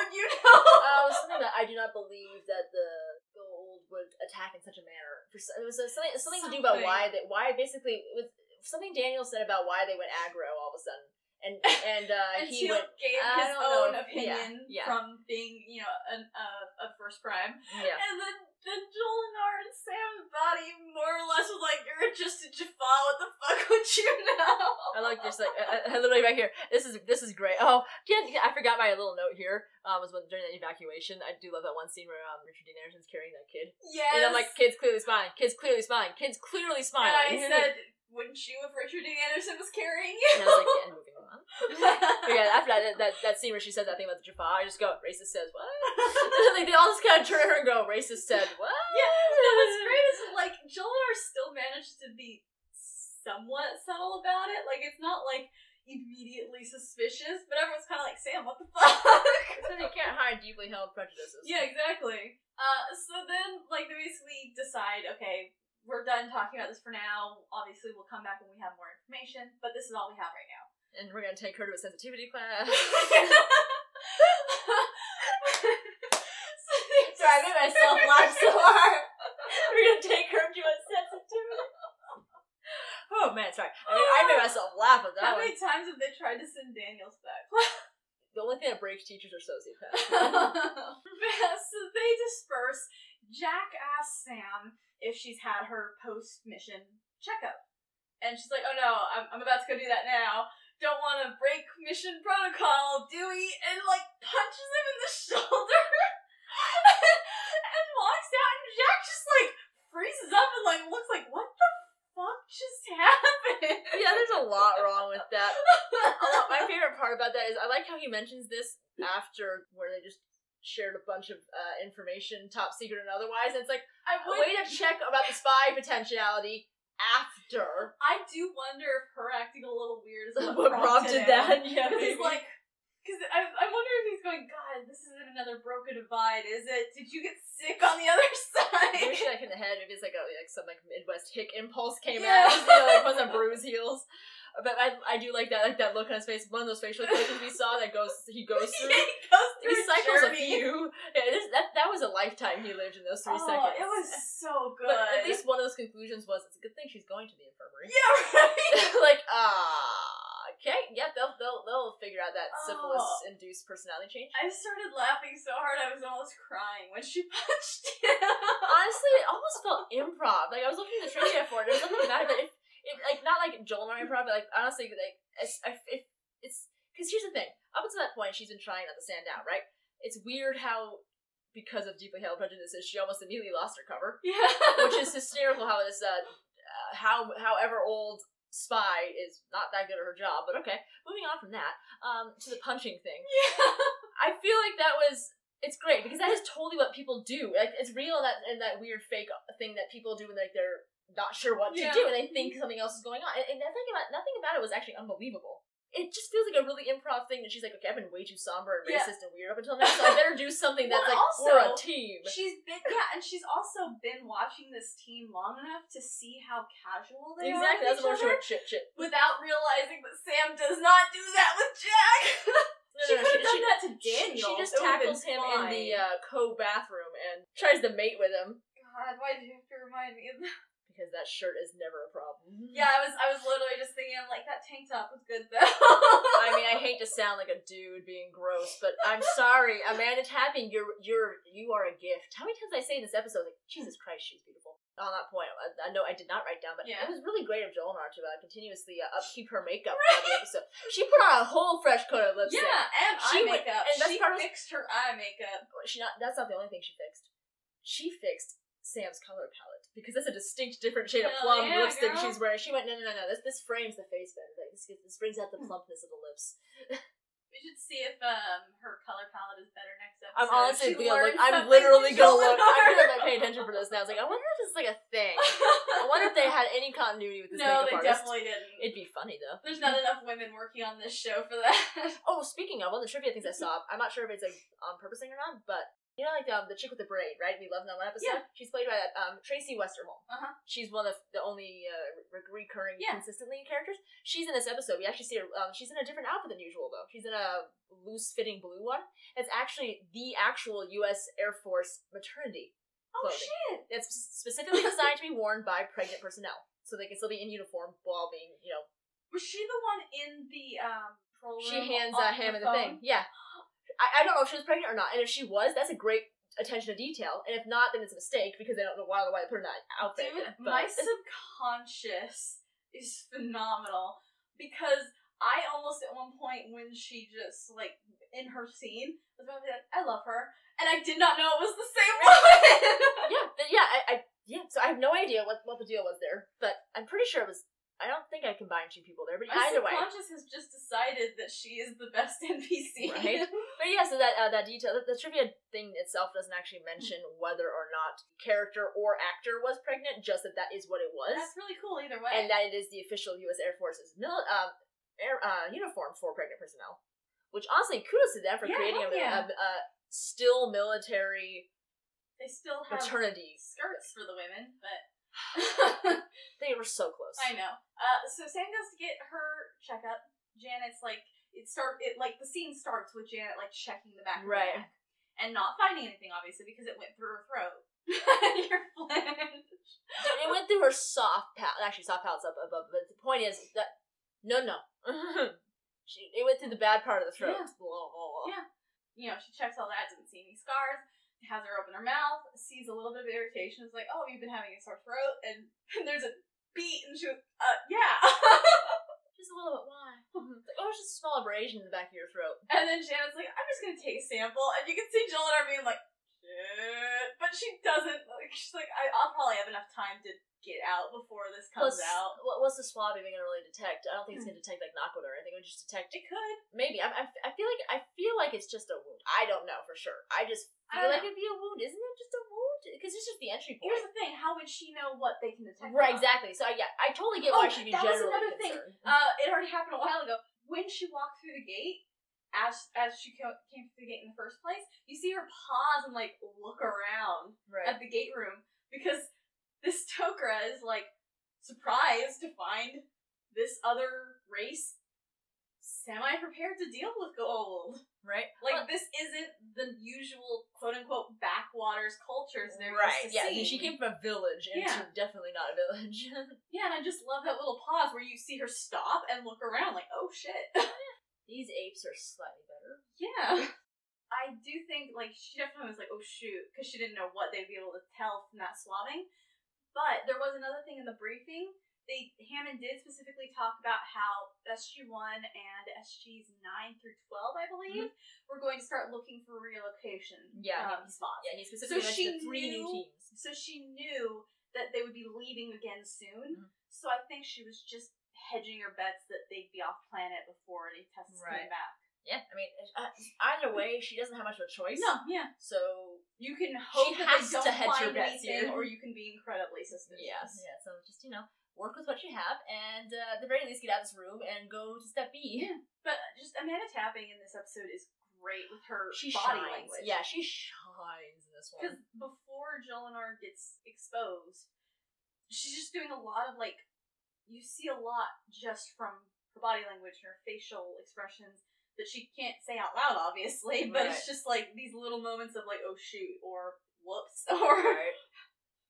and you know." Uh, something that I do not believe that the Goa'uld would attack in such a manner. For It was uh, something something to do about why they why basically it was something Daniel said about why they went aggro all of a sudden, and and uh, and he Teal'c went gave I his don't know own opinion yeah, yeah. from being, you know, an, uh, a first prime, yeah. and then then Jolinar and Sam's body more or less was like, "You're just a Jaffa. What the fuck would you know?" I like just like I, I, literally right here. This is this is great. Oh, I forgot my little note here. Um, was when during the evacuation. I do love that one scene where um Richard Dean Anderson's carrying that kid, Yeah. and I'm like, kids clearly smiling, kids clearly smiling, kids clearly and smiling. I said, "Wouldn't you if Richard Dean Anderson was carrying you?" and I was like, yeah, moving on. But yeah, after that, that that scene where she says that thing about the Jaffa, I just go, racist says what? like they all just kind of turn her and go, racist said what? Yeah, no, what's great is like Jolinar still managed to be somewhat subtle about it. Like it's not like immediately suspicious, but everyone's kind of like, Sam, what the fuck? So they can't hide deeply held prejudices. yeah, exactly. Uh, so then like they basically decide, okay, we're done talking about this for now. Obviously, we'll come back when we have more information, but this is all we have right now. And we're gonna take her to a sensitivity class. Sorry, I made myself laugh so hard. we're gonna take her to a sensitivity. Oh man, sorry. I, mean, I made myself laugh at that How one. many times have they tried to send Daniels back? The only thing that breaks teachers are sociopaths. so they disperse. Jack asks Sam if she's had her post mission checkup. And she's like, oh no, I'm, I'm about to go do that now. Don't want to break mission protocol, do we? And like punches him in the shoulder and walks out. And Jack just like freezes up and like looks like, what the fuck just happened? yeah, there's a lot wrong with that. A oh, my favorite part about that is I like how he mentions this after where they just shared a bunch of uh, information, top secret and otherwise. And it's like I a would, way to check about the spy potentiality after I do wonder if her acting a little weird is what, what prompted that. Yeah, Because he's like, Because I, I wonder if he's going, God, this isn't another Broca Divide, is it? Did you get sick on the other side? she like in the head. Maybe it's like a like some like Midwest hick impulse came Yeah. out. You know, like was a bruise heels. But I, I do like that like that look on his face. One of those facial expressions we saw that goes he goes through. he goes through a cycles a few. Yeah, that that was a lifetime he lived in those three oh, seconds. it was so good. But at least one of those conclusions was it's a good thing she's going to the infirmary. yeah, right. like ah, okay, yeah, they'll they'll they'll figure out that Oh. syphilis induced personality change. I started laughing so hard I was almost crying when she punched him. Honestly, it almost felt improv. Like I was looking at the trivia for it. There's nothing about it, but it, it like not like Joel and improv, but like honestly, like it's I, it, it's because here's the thing. Up until that point, she's been trying not to stand out, right? It's weird how because of deeply held prejudices, she almost immediately lost her cover, yeah. which is hysterical. How this uh, uh how however old spy is not that good at her job, but okay. Moving on from that, um, to the punching thing. yeah. I feel like that was it's great because that is totally what people do. Like it's real that and that weird fake thing that people do when like they're not sure what Yeah. to do and they think something else is going on. And, and nothing about nothing about it was actually unbelievable. It just feels like a really improv thing that she's like, okay, I've been way too somber and Yeah. racist and weird up until now, so I better do something that's Well, like also, we're a team. She's been yeah, and she's also been watching this team long enough to see how casual they Exactly, are that's with what she went shit shit. without realizing that Sam does not do that with Jack. No, she no, could have she- done that to Daniel. she just It would've tackles him in the uh, co bathroom and tries to mate with him God, why did you have to remind me of that? Because that shirt is never a problem. Yeah, I was I was literally just thinking, I'm like, that tank top was good though. I mean, I hate to sound like a dude being gross, but I'm sorry, Amanda Tapping, you're you're you are a gift. How many times I say in this episode, like Jesus Christ, she's beautiful. On that point, I, I know I did not write down, but Yeah. it was really great of Jolinar to uh, continuously uh, upkeep her makeup throughout the episode. She put on a whole fresh coat of lipstick. yeah, and She eye went- makeup. and she part was- fixed her eye makeup. She not that's not the only thing she fixed. She fixed Sam's color palette because that's a distinct different shade of plum yeah, lipstick girl. she's wearing. She went no no no no this this frames the face better. Like, this this brings out the plumpness of the lips. We should see if um her color palette is better next episode. I'm honestly gonna look. I'm literally gonna look. I'm gonna pay attention for this now. I was like, I wonder if this is like a thing. I wonder if they had any continuity with this no, they artist. definitely didn't. It'd be funny though. There's not enough women working on this show for that. Oh, speaking of one of the trivia things I saw, I'm not sure if it's like on purposing or not, but you know, like um, the chick with the braid, right? We love that one episode. Yeah. She's played by um, Tracy Westerholm. Uh-huh. She's one of the only uh, re- recurring Yeah. consistently characters. She's in this episode. We actually see her. Um, she's in a different outfit than usual though. She's in a loose fitting blue one. It's actually the actual U.S. Air Force maternity oh shit! It's specifically designed to be worn by pregnant personnel, so they can still be in uniform while being, you know, Was she the one in the um? she hands uh, him the in the thing. Yeah, I, I don't know if she was pregnant or not, and if she was, that's a great attention to detail. And if not, then it's a mistake because they don't know why, why they put her in that outfit. Dude, but my subconscious is phenomenal because I almost at one point when she just like in her scene was about to be like, I love her, and I did not know it was the same woman. yeah, but yeah, I, I yeah. So I have no idea what what the deal was there, but I'm pretty sure it was. I don't think I combined two people there, but either way. subconscious has just decided that she is the best NPC. Right. But yeah, so that uh, that detail, the, the trivia thing itself doesn't actually mention whether or not character or actor was pregnant, just that that is what it was, That's really cool either way. and that it is the official U.S. Air Force's mil- um, air, uh, uniform for pregnant personnel. Which honestly, kudos to them for Yeah, creating a, yeah. a, a still military they still have maternity. skirts for the women, but They were so close. I know. Uh, so Sam goes to get her checkup. Janet's like it start it like the scene starts with Janet like checking the back of Right. her neck and not finding anything obviously because it went through her throat. Flinched. Dude, it went through her soft palate. Actually, soft palate's up above. But the point is that no, no, she it went through the bad part of the throat. Yeah. Blah, blah, blah. Yeah. You know, she checks all that, doesn't see any scars, has her open her mouth, sees a little bit of irritation, is like, oh, you've been having a sore throat, and, and there's a beat, and she was, uh, yeah. Just a little bit. Why? It's like, oh, it's just a small abrasion in the back of your throat. and then Janet's like, I'm just gonna take a sample, and you can see Jolinar being like. But she doesn't, like, she's like, I, I'll probably have enough time to get out before this comes Plus, out. what, what's the swab even going to really detect? I don't think it's going to detect like naquadah or anything. It would just detect It could. maybe. I, I, I feel like I feel like it's just a wound. I don't know for sure. I just I feel don't like know. it'd be a wound. Isn't it just a wound? Because it's just the entry point. Here's the thing, how would she know what they can detect? Right, exactly. So yeah, I totally get Oh, why she'd be that was generally another thing. concerned. Uh, it already happened a while ago. When she walked through the gate, as as she came through the gate in the first place, you see her pause and like look around Right. at the gate room because this Tok'ra is like surprised to find this other race semi prepared to deal with Goa'uld. right. Like Well, this isn't the usual quote unquote backwaters cultures they're right. Yeah. Seeing. she came from a village into Yeah. definitely not a village. Yeah, and I just love that little pause where you see her stop and look around like, oh shit. These apes are slightly better. yeah. I do think, like, she definitely was like, oh shoot, because she didn't know what they'd be able to tell from that swabbing. But there was another thing in the briefing. They Hammond did specifically talk about how SG1 and SGs 9 through 12, I believe, were going to start looking for relocation Yeah, um, spots. Yeah, he specifically So she mentioned the three new knew- teams. So she knew that they would be leaving again soon. Mhm. So I think she was just hedging her bets that they'd be off planet before any tests Right. came back. Yeah, I mean, uh, either way, she doesn't have much of a choice. No, yeah. So You can hope that has they don't to hedge find bets anything, or you can be incredibly suspicious. yeah, yeah. So just you know, work with what you have, and uh, at the very least, get out of this room and go to step B. Yeah. But just Amanda Tapping in this episode is great with her She body shines. language. Yeah, she shines in this one. Because before Jolinar gets exposed, she's just doing a lot of like, you see a lot just from her body language and her facial expressions that she can't say out loud, obviously, but it's just like these little moments of like, oh shoot, or whoops, or right.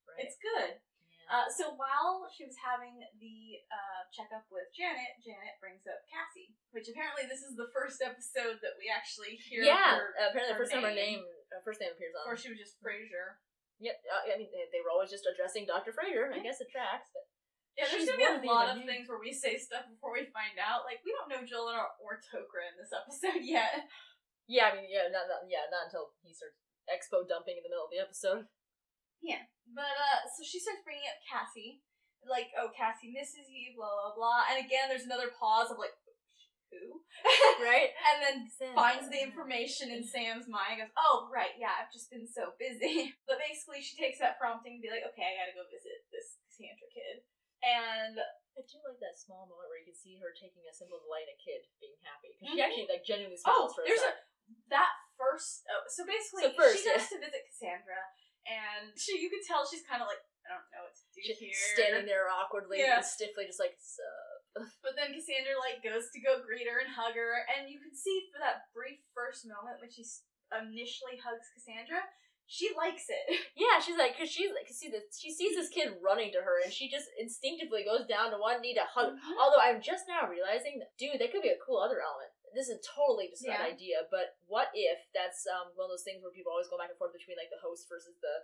Right. it's good. yeah. Uh, so while she was having the uh, checkup with Janet, Janet brings up Cassie, which apparently this is the first episode that we actually hear yeah. her uh, apparently, the first time her name. name, her first name appears on. before she was just Fraiser. Yep. Uh, I mean, they, they were always just addressing Doctor Fraiser. I guess it tracks, but Yeah, there's She's gonna be a lot of name. things where we say stuff before we find out. Like we don't know Jolene or, or Tok'ra in this episode yet. yeah, I mean, yeah, not, not yeah, not until he starts expo dumping in the middle of the episode. Yeah, but uh, so she starts bringing up Cassie, like, oh, Cassie misses you, blah blah blah. And again, there's another pause of like, who? Right. and then finds the information in Sam's mind. Goes, oh right, yeah, I've just been so busy. But basically, she takes that prompting to be like, okay, I gotta go visit this Cassandra kid. And I do like that small moment where you can see her taking a simple delight in a kid being happy because she Mhm. actually like genuinely oh, smiles for a there's a that first. Oh, so basically, So first, she goes yeah. to visit Cassandra, and she you could tell she's kind of like, I don't know what to do She's here. standing there awkwardly Yeah. and stiffly, just like sup. But then Cassandra like goes to go greet her and hug her, and you can see for that brief first moment when she initially hugs Cassandra, she likes it. Yeah, she's like, cause she's like, see this, she sees this kid running to her, and she just instinctively goes down to one knee to hug. Mhm. Although I'm just now realizing, that, dude, that could be a cool other element. This is totally just Yeah. an idea, but what if that's um one of those things where people always go back and forth between like the host versus the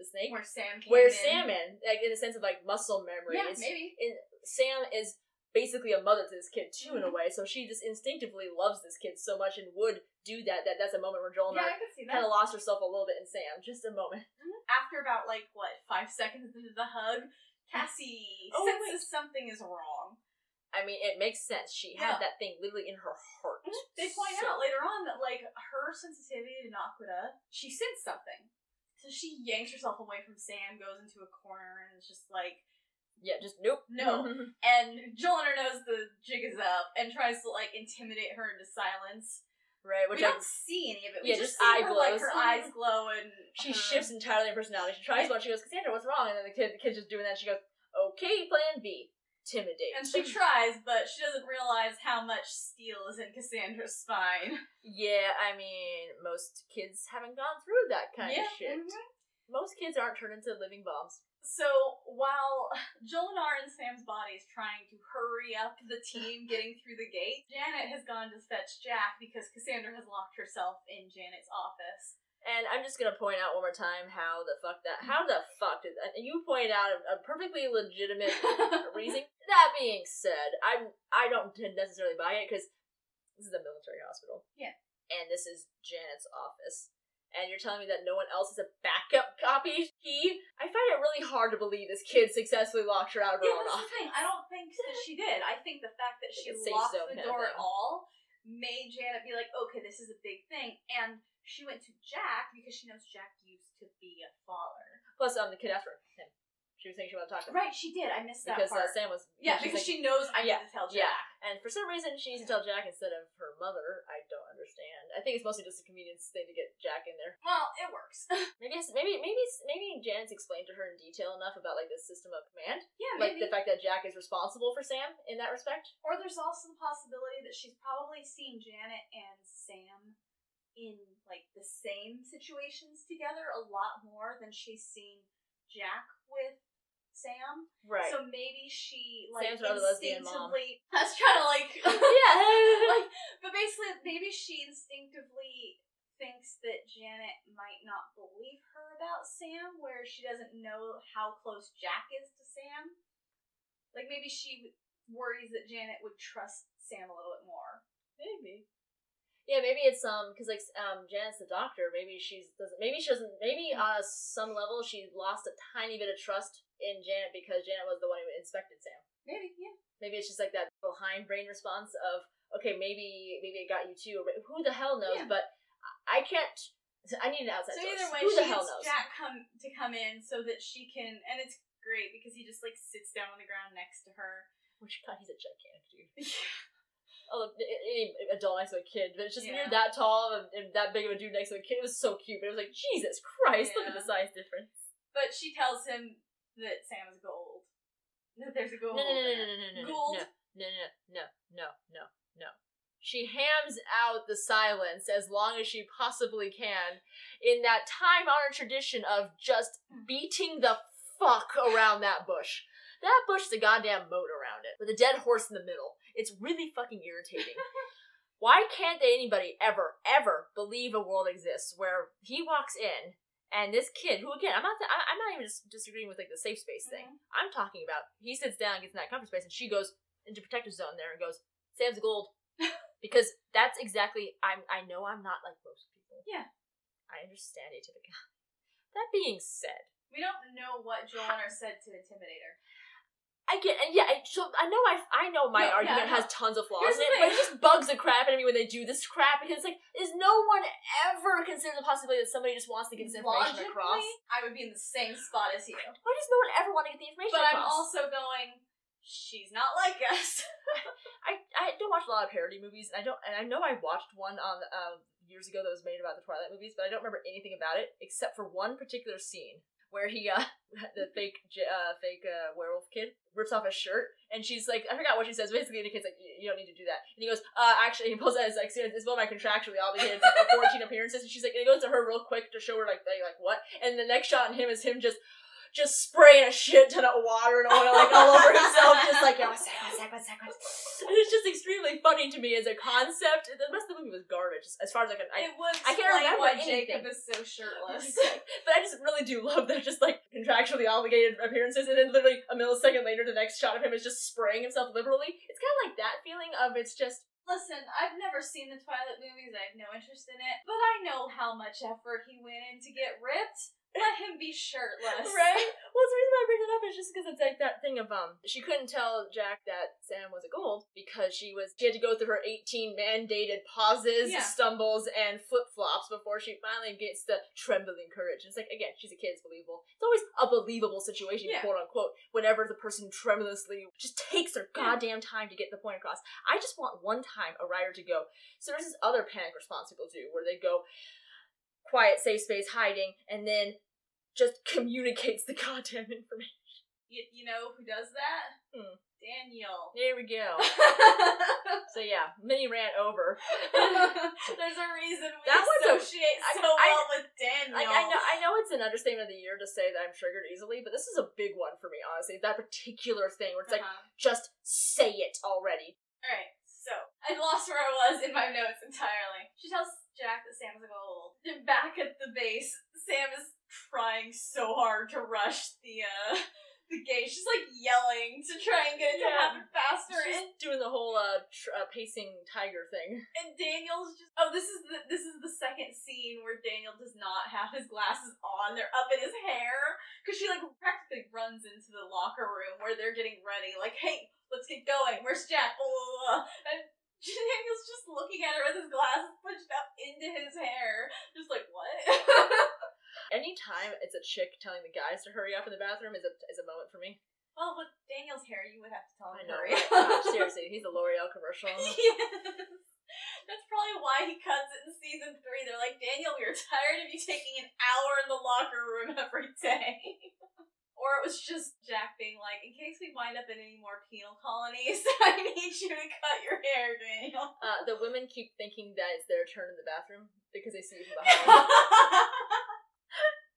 the snake? Where Sam came Where's in. Sam in? Like in the sense of like muscle memory. Yeah, maybe. in Sam is basically a mother to this kid too in a Mhm. way, so she just instinctively loves this kid so much and would do that. That that's a moment where Joel Yeah, kind of lost herself a little bit in Sam. Just a moment. After about like what five seconds into the hug, Cassie Oh, senses something is wrong. I mean, it makes sense. She Yeah. had that thing literally in her heart. They point So- out later on that like her sensitivity to naquadah, she sensed something. So she yanks herself away from Sam, goes into a corner, and is just like, Yeah, just nope. No. and Jolinar knows the jig is up and tries to like intimidate her into silence. right, which we I, don't see any of it. We Yeah, just, just see eye her, like her eyes glow and she her- shifts entirely in personality. She tries one. She goes, Cassandra, what's wrong? And then the kid, the kid's just doing that. She goes, okay, plan B, intimidate. And she tries, but she doesn't realize how much steel is in Cassandra's spine. yeah, I mean, most kids haven't gone through that kind yeah. of shit. mhm. Most kids aren't turned into living bombs. So while Jolinar and Sam's body is trying to hurry up the team getting through the gate, Janet has gone to fetch Jack because Cassandra has locked herself in Janet's office. And I'm just gonna point out one more time how the fuck that how the fuck did that and you pointed out a, a perfectly legitimate reason. That being said, I'm I don't necessarily buy it because this is a military hospital. Yeah. And this is Janet's office. And you're telling me that no one else has a backup copy key? I find it really hard to believe this kid successfully locked her out of her Yeah, own that's the office. thing. I don't think that she did. I think the fact that she locked the door at all made Janet be like, okay, this is a big thing. And she went to Jack because she knows Jack used to be a father. Plus, um, the kid asked for him. She was saying she wanted to talk to him. Right, she did. I missed that Because uh. Sam was. yeah, because like- she knows I Yeah, need to tell Jack. yeah. And for some reason, she needs to tell Jack instead of her mother. I don't understand. I think it's mostly just a convenience thing to get Jack in there. Well, it works. Maybe it's- maybe maybe maybe Janet's explained to her in detail enough about like the system of command, yeah, like maybe. the fact that Jack is responsible for Sam in that respect. or there's also the possibility that she's probably seen Janet and Sam in like the same situations together a lot more than she's seen Jack with Sam. Right. So maybe she like Sam's rather lesbian mom. instinctively. I was trying to like yeah. like, but basically, maybe she instinctively thinks that Janet might not believe her about Sam, where she doesn't know how close Jack is to Sam. Like maybe she worries that Janet would trust Sam a little bit more. Maybe. Yeah, maybe it's um because like um Janet's the doctor. Maybe she's doesn't. Maybe she doesn't. Maybe on a some level she lost a tiny bit of trust in Janet because Janet was the one who inspected Sam. Maybe, yeah. Maybe it's just like that little hindbrain response of okay, maybe maybe it got you too. Who the hell knows? Yeah. But I can't. I need an outside So source. either way, who she the hell gets knows? Jack come to come in so that she can, and it's great because he just like sits down on the ground next to her. Oh Which God, he's a gigantic dude. yeah. Oh, any adult next to a kid, but it's just when Yeah. you're that tall and, and that big of a dude next to a kid. It was so cute, but it was like Jesus Christ, look at the size difference. But she tells him that Sam is Goa'uld. That there's a Goa'uld. No, no, no, no, no, no, no, Goa'uld. no, no, no, no, no, no, no. She hams out the silence as long as she possibly can in that time honored tradition of just mm. beating the fuck around that bush. That bush is a goddamn moat around it with a dead horse in the middle. It's really fucking irritating. Why can't anybody ever, ever believe a world exists where he walks in and this kid, who again, I'm not, I- I'm not even just disagreeing with like the safe space thing. Mhm. I'm talking about he sits down, gets in that comfort space, and she goes into protective zone there and goes, "Sam's Goa'uld," because that's exactly. I'm. I know I'm not like most people. Yeah. I understand atypicality. That being said, We don't know what Joanna said to intimidate her. I get and yeah. I, so I know I. I know my No, argument no. has tons of flaws Here's in it, but it just bugs the crap out of me when they do this crap because like, is no one ever consider the possibility that somebody just wants to get this information Logically, across? I would be in the same spot as you. Why does no one ever want to get the information across? But I'm also going, she's not like us. I, I don't watch a lot of parody movies. and I don't, and I know I watched one on um, years ago that was made about the Twilight movies, but I don't remember anything about it except for one particular scene where he, uh, the fake, uh, fake uh, werewolf kid rips off his shirt, and she's like, I forgot what she says. Basically, the kid's like, "You- don't need to do that, and he goes, uh, actually, he pulls out his like, it's one of my contractually obligated uh, 14 appearances, and she's like, and he goes to her real quick to show her like, like, like what, and the next shot on him is him just. Just spraying a shit ton of water and oil like all over himself, just like one sec, one sec, one sec, one sec. And it's just extremely funny to me as a concept. The rest of the movie was garbage, as- as far as I can. I, it was. I can't explain remember why anything. Jacob is so shirtless. but I just really do love that just like contractually obligated appearances, and then literally a millisecond later, the next shot of him is just spraying himself liberally. It's kind of like that feeling of it's just Listen, I've never seen the Twilight movies. I have no interest in it. But I know how much effort he went in to get ripped. Let him be shirtless. right. Well, the reason why I bring it up is just because it's like that thing of um, she couldn't tell Jack that Sam was a Goa'uld because she was she had to go through her eighteen mandated pauses, Yeah. stumbles, and flip flops before she finally gets the trembling courage. It's like again, she's a kid, it's believable. It's always a believable situation, Yeah. quote unquote. Whenever the person tremulously just takes their goddamn time to get the point across. I just want one time a writer to go. So there's this other panic response people do where they go quiet, safe space, hiding, and then just communicates the goddamn information. You, you know who does that? Hmm. Daniel. There we go. So yeah, mini rant over. There's a reason we That associate I- so I- well with Daniel. I, I know I know it's an understatement of the year to say that I'm triggered easily, but this is a big one for me, honestly. That particular thing where it's like, Uh-huh. just say it already. Alright, so I lost where I was in my notes entirely. She tells Jack that Sam is Goa'uld. And back at the base, Sam is trying so hard to rush the uh the gate. She's like yelling to try and get it to Yeah. happen faster. She's And, doing the whole uh, tr- uh pacing tiger thing. and Daniel's just oh this is the this is the second scene where Daniel does not have his glasses on. They're up in his hair. Cause she like practically runs into the locker room where they're getting ready, like, hey, let's get going. Where's Jack? Blah, blah, blah. And Daniel's just looking at her with his glasses pushed up into his hair. Just like, what? Anytime it's a chick telling the guys to hurry up in the bathroom is a is a moment for me. Oh, well, with Daniel's hair, you would have to tell I him know. to hurry right? Gosh, uh, seriously, he's a L'Oreal commercial. yes. That's probably why he cuts it in season three. They're like, Daniel, we are tired of you taking an hour in the locker room every day. Or it was just Jack being like, in case we wind up in any more penal colonies, I need you to cut your hair, Daniel. Uh, the women keep thinking that it's their turn in the bathroom because they see you from behind.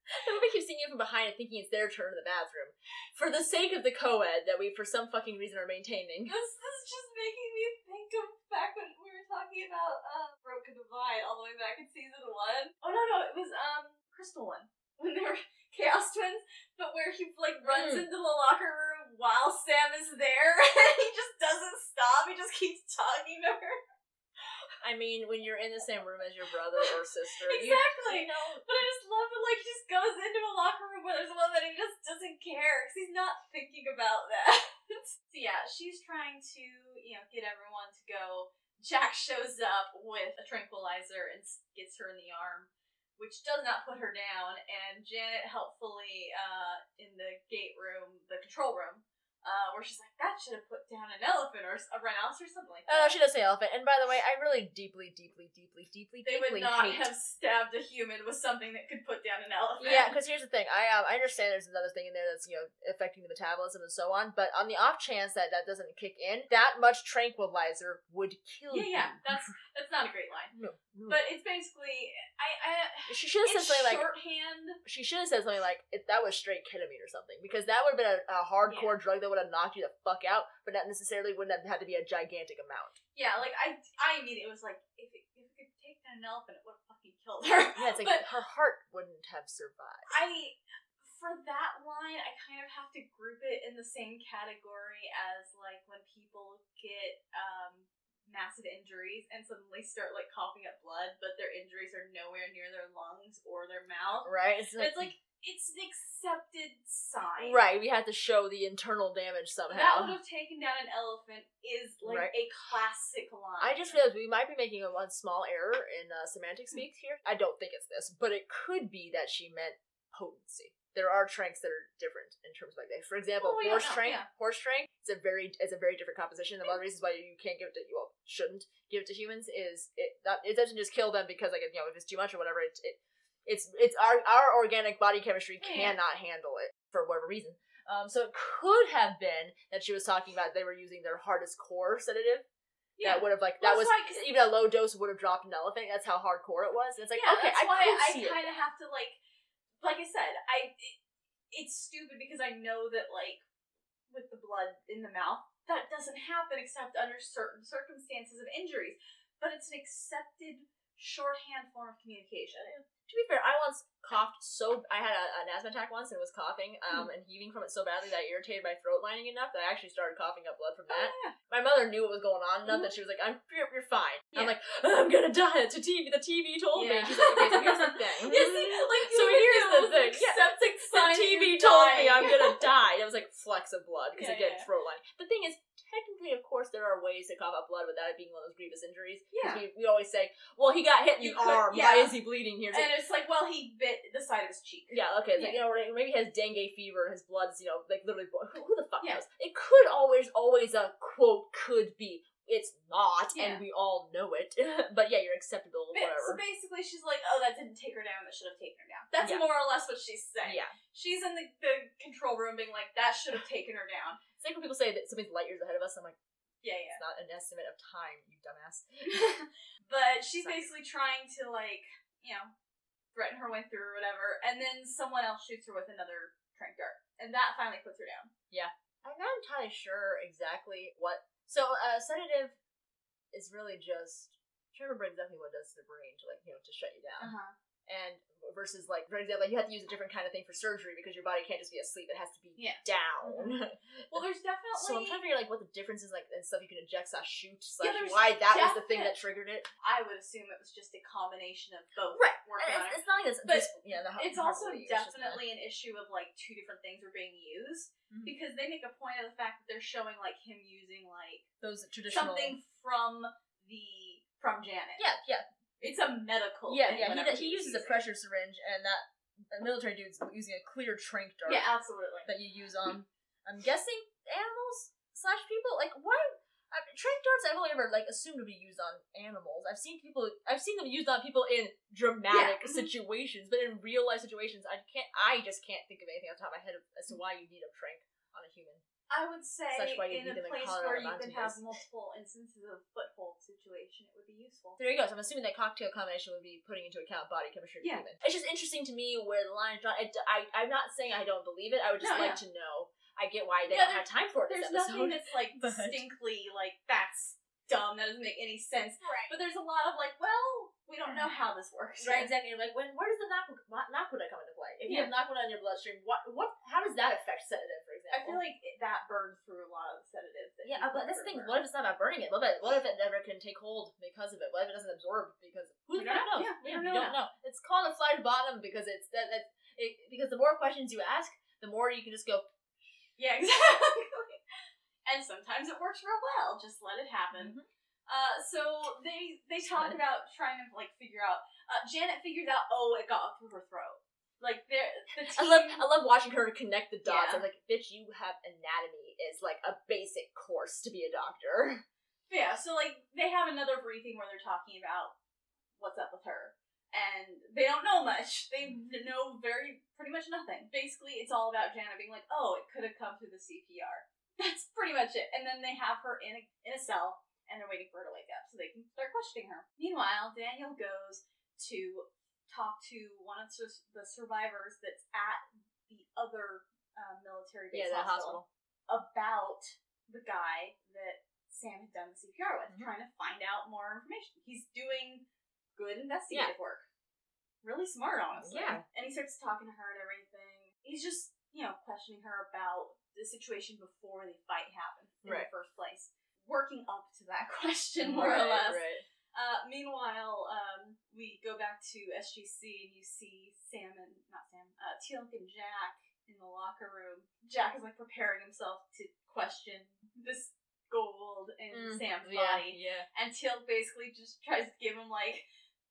the women keep seeing you from behind and thinking it's their turn in the bathroom. For the sake of the co-ed that we, for some fucking reason, are maintaining. This is just making me think of back when we were talking about uh, Broca Divide all the way back in season one. Oh no, no, it was um Crystal one when they were Chaos Twins, but where he like runs Mm. into the locker room while Sam is there, and he just doesn't stop. He just keeps talking to her. I mean, when you're in the same room as your brother or sister, Exactly. you know, But I just love it. Like he just goes into a locker room where there's a woman, and he just doesn't care because he's not thinking about that. so yeah, she's trying to you know get everyone to go. Jack shows up with a tranquilizer and gets her in the arm, which does not put her down. And Janet helpfully uh, in the gate room, the control room. Uh, where she's like, that should have put down an elephant or a rhinoceros, or something like Oh that. no, she does say elephant. And by the way, I really deeply, deeply, deeply, deeply, they deeply would not hate. have stabbed a human with something that could put down an elephant. Yeah, because here's the thing. I um, I understand there's another thing in there that's you know affecting the metabolism and so on. But on the off chance that that doesn't kick in, that much tranquilizer would kill Yeah, you. yeah, that's that's not a great line, no, no. but it's basically I I she should have said something like shorthand. she should have said something like if that was straight ketamine or something because that would have been a, a hardcore drug that would have knocked you the fuck out, but not necessarily wouldn't have had to be a gigantic amount. Yeah, like I I immediately was like if it, if it could take down an elephant, it would have fucking killed her. Yeah, it's like But- her heart wouldn't have survived. I for that line, I kind of have to group it in the same category as like when people get um massive injuries and suddenly start like coughing up blood, but their injuries are nowhere near their lungs or their mouth. right? It's It's like it's an accepted sign. right. We have to show the internal damage somehow. That would have taken down an elephant is like Right. a classic line. I just realized we might be making a one small error in uh, semantic speak here. I don't think it's this, but it could be that she meant potency. There are tranks that are different in terms of like that. For example, Oh, yeah, horse no, trank, yeah. horse trank, it's a very it's a very different composition. And one of the reasons why you can't give it to you well shouldn't give it to humans is it that it doesn't just kill them because like you know if it's too much or whatever it, it it's it's our our organic body chemistry Yeah, yeah. cannot handle it for whatever reason. Um, so it could have been that she was talking about they were using their hardest core sedative yeah. that would have like Well, that was that's why, even a low dose would have dropped an elephant. That's how hardcore it was. And it's like yeah, okay, that's I why I kind of have to like, like I said, I it, it's stupid because I know that like with the blood in the mouth that doesn't happen except under certain circumstances of injuries, but it's an accepted shorthand form of communication. To be fair, I once coughed so I had a, an asthma attack once and was coughing Hmm. um, and heaving from it so badly that I irritated my throat lining enough that I actually started coughing up blood from that. Oh, yeah. My mother knew what was going on enough that she was like, "I'm you're, you're fine." I'm like, "I'm gonna die." It's a TV. The TV told me. She's like, "Okay, so here's the thing." Yeah, see, like So here's the thing. an Yeah. the TV told me. I'm gonna die. It was like flecks of blood because Yeah, again, yeah. throat line. The thing is, technically, of course, there are ways to cough up blood without it being one of those grievous injuries. Yeah. We, we always say, well, he got hit in You the could- arm. yeah. Why is he bleeding here? Like, it's like, well, he bit the side of his cheek. yeah, okay. It's like, you know, maybe he has dengue fever. His blood's, you know, like literally. Who, who the fuck Yeah. knows? It could always, always a quote could be. It's not, Yeah. and we all know it. but yeah, you're acceptable. Ba- So basically, she's like, "Oh, that didn't take her down. That should have taken her down." That's Yeah. more or less what she's saying. Yeah. She's in the, the control room, being like, "That should have taken her down." It's like when people say that somebody's light years ahead of us. I'm like, Yeah, yeah. it's not an estimate of time, you dumbass. yeah. but she's Sorry. basically trying to like, you know, threaten her way through or whatever, and then someone else shoots her with another trank dart, and that finally puts her down. Yeah, I'm not entirely sure exactly what. So, uh, sedative is really just. I'm trying to remember exactly what it does to the brain to like you know to shut you down. huh. And versus like for example, you have to use a different kind of thing for surgery because your body can't just be asleep; it has to be Yeah. down. Well, there's definitely. so I'm trying to figure like what the difference is like and stuff you can inject slash shoot slash there's why that was the thing that triggered it. I would assume it was just a combination of both Right. working it's, it's not like it's But just yeah. The, It's also it's definitely an issue of like two different things were being used Mhm. because they make a point of the fact that they're showing like him using like those traditional something from the from Janet. Yeah, yeah. It's a medical. Yeah, thing, yeah. He, he uses a pressure syringe, and that a military dude's using a clear trank dart Yeah, absolutely. that you use on. I'm guessing animals slash people. Like, why? I, trank darts I've only ever like assumed to be used on animals. I've seen people I've seen them used on people in dramatic Yeah. Mm-hmm. situations, but in real life situations I can't I just can't think of anything off the top of my head as to why you need a trank on a human. I would say Such you in a place Colorado where you can have multiple instances of foothold situation, it would be useful. There you go. So I'm assuming that cocktail combination would be putting into account body chemistry Yeah. It's just interesting to me where the line is drawn. I, I, I'm not saying I don't believe it. I would just No, like yeah. to know. I get why they Yeah, don't have time for it There's this episode. nothing that's like but- distinctly like that's dumb. That doesn't make any sense. right. But there's a lot of like, well, we don't know how this works. Right, exactly. Like, when where does the naquadah come into play? If you Yeah. have naquadah in your bloodstream, what what how does that affect sedative, for example? I feel like it, that burns through a lot of the sedatives. Yeah, people but that's the thing. What if it's not about burning it? What if, what if it never can take hold because of it? What if it doesn't absorb because who We the don't fuck know. knows? Yeah, we don't you know don't know. It's called a fly to bottom because it's that that it, because the more questions you ask, the more you can just go. Yeah, exactly. and sometimes it works real well. Just let it happen. Mhm. Uh, so they they talk Janet. about trying to like figure out. Uh, Janet figures out. Oh, it got up through her throat. Like they're the I love I love watching her connect the dots. Yeah. I'm like, bitch, you have anatomy is like a basic course to be a doctor. Yeah, so like they have another briefing where they're talking about what's up with her. And they don't know much. They know very pretty much nothing. Basically, it's all about Janet being like, "Oh, it could have come through the CPR." That's pretty much it. And then they have her in a, in a cell, and they're waiting for her to wake up so they can start questioning her. Meanwhile, Daniel goes to talk to one of the survivors that's at the other uh, military base Yeah, that hospital hospital. about the guy that Sam had done the CPR with, Mhm. trying to find out more information. He's doing good investigative work. Really smart, honestly. Yeah. And he starts talking to her and everything. He's just, you know, questioning her about the situation before the fight happened in Right. the first place. Working up to that question, more or less. Right. Uh, meanwhile, um, we go back to SGC and you see Sam and not Sam, uh, Teal'c and Jack in the locker room. Jack is like preparing himself to question this Goa'uld in Mm, Sam's yeah, body, Yeah. and Teal'c basically just tries to give him like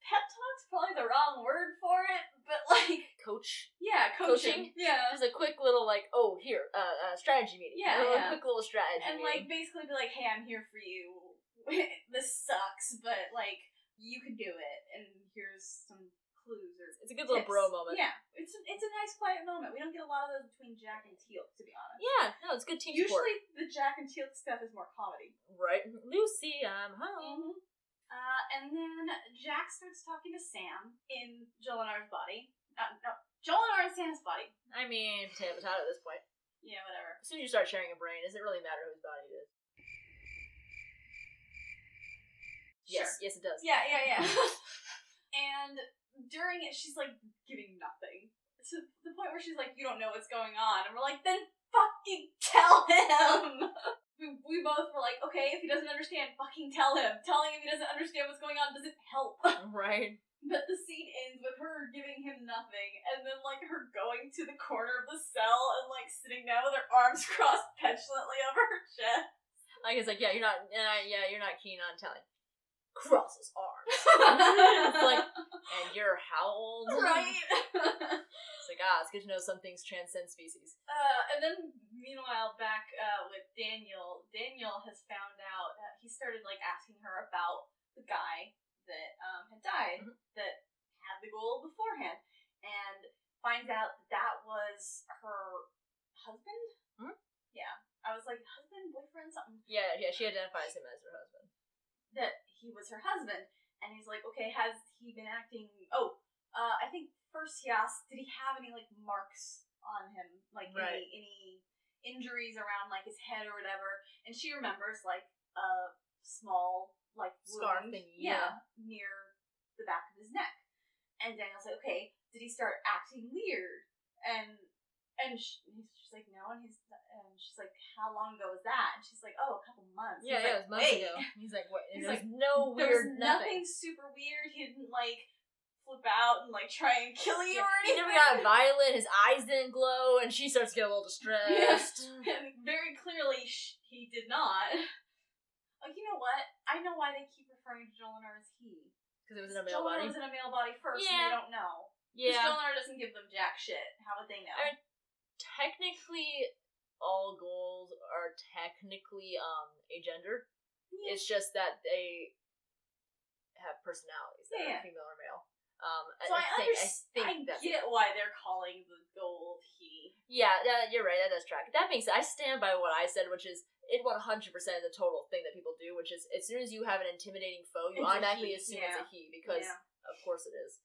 pep talk's probably the wrong word for it, but like Coach. yeah, coaching, Coaching? yeah. Just a quick little like, oh here, uh, uh strategy meeting. Yeah, yeah. quick little strategy. and meeting. like basically be like, "Hey, I'm here for you. this sucks, but like you can do it, and here's some clues or it's a good little bro moment. Yeah, it's a, it's a nice quiet moment. We don't get a lot of those between Jack and Teal, to be honest. Yeah, no, it's good team support. Usually, the Jack and Teal stuff is more comedy. Right. Lucy, I'm home. Uh, and then Jack starts talking to Sam in Jolinar's body. Uh, no, Jolinar and Sam's body. I mean, potato potato at this point. Yeah, whatever. As soon as you start sharing a brain, does it really matter whose body it is? Yes, Sure. yes, it does. Yeah, yeah, yeah. and during it, she's like giving nothing to the point where she's like, "You don't know what's going on," and we're like, "Then fucking tell him." we, we both were like, "Okay, if he doesn't understand, fucking tell him." Telling him he doesn't understand what's going on doesn't help. Right. But the scene ends with her giving him nothing, and then like her going to the corner of the cell and like sitting down with her arms crossed petulantly over her chest. Like it's like, yeah, you're not, uh, yeah, you're not keen on telling. Cross his arms. like, and you're how old? right. It's like, ah, it's good to know some things transcend species. Uh, and then, meanwhile, back uh, with Daniel, Daniel has found out uh, he started like asking her about the guy that um, had died Mhm. that had the Goa'uld beforehand, and finds out that that was her husband. Mhm. Yeah, I was like husband, boyfriend, something. Yeah, yeah, she identifies him as her husband. That he was her husband, and he's like, okay, has he been acting? Oh, uh, I think first he asked, did he have any like marks on him, like Right. any any injuries around like his head or whatever? And she remembers like a small like Scar thingy, yeah, near the back of his neck. And Daniel's like, okay, did he start acting weird? And and she, she's like, no. And he's and she's like, how long ago was that? And she's like, oh, a couple months. Yeah, yeah, like, it was months "Wait." ago. He's like, what? He's like, no there weird was nothing super weird. He didn't like flip out and like try and kill you Yeah, or he anything. never got violent. His eyes didn't glow, and she starts to get a little distressed. And very clearly, sh- he did not. Oh, you know what? I know why they keep referring to Jolinar as he. Because it was in a male Jolinar body. was in a male body first, and Yeah. they don't know. Because Yeah. Jolinar doesn't give them jack shit. How would they know? I mean, technically, all Goa'ulds are technically um a gender. Yeah. It's just that they have personalities that Yeah. are female or male. Um, So I, I, think, I understand. think I get why they're calling the Goa'uld he. Yeah, that, you're right. That does track. That being said, I stand by what I said, which is it 100% is a total thing that people do, which is as soon as you have an intimidating foe, you It's automatically assume yeah. it's a he because, Yeah. of course, it is.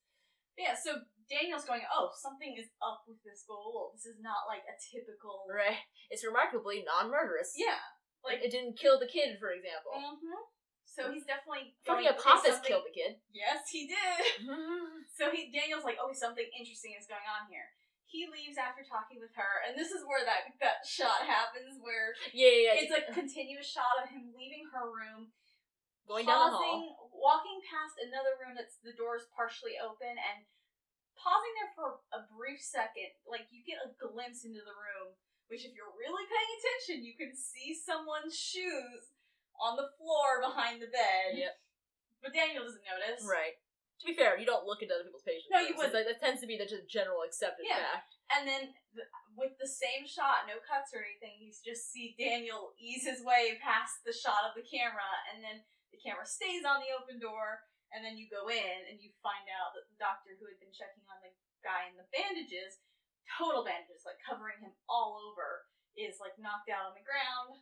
Yeah, so Daniel's going, oh, something is up with this Goa'uld. This is not like a typical. Right? It's remarkably non-murderous. Yeah. Like it didn't kill the kid, for example. Mm-hmm. So he's definitely going. forget, "Okay, killed the kid. Yes, he did. So he Daniel's like, oh, something interesting is going on here. He leaves after talking with her, and this is where that that shot happens, where yeah, yeah, yeah. it's a uh-huh. continuous shot of him leaving her room, going down the hall. walking past another room that's the door's partially open, and pausing there for a brief second. Like you get a glimpse into the room, which if you're really paying attention, you can see someone's shoes on the floor behind the bed. Yep. But Daniel doesn't notice. Right. To be fair, you don't look into other people's patients. No, you rooms. That, that tends to be the just general accepted Yeah. fact. And then th- with the same shot, no cuts or anything, you just see Daniel ease his way past the shot of the camera, and then the camera stays on the open door, and then you go in and you find out that the doctor who had been checking on the guy in the bandages, total bandages, like covering him all over, is like knocked out on the ground,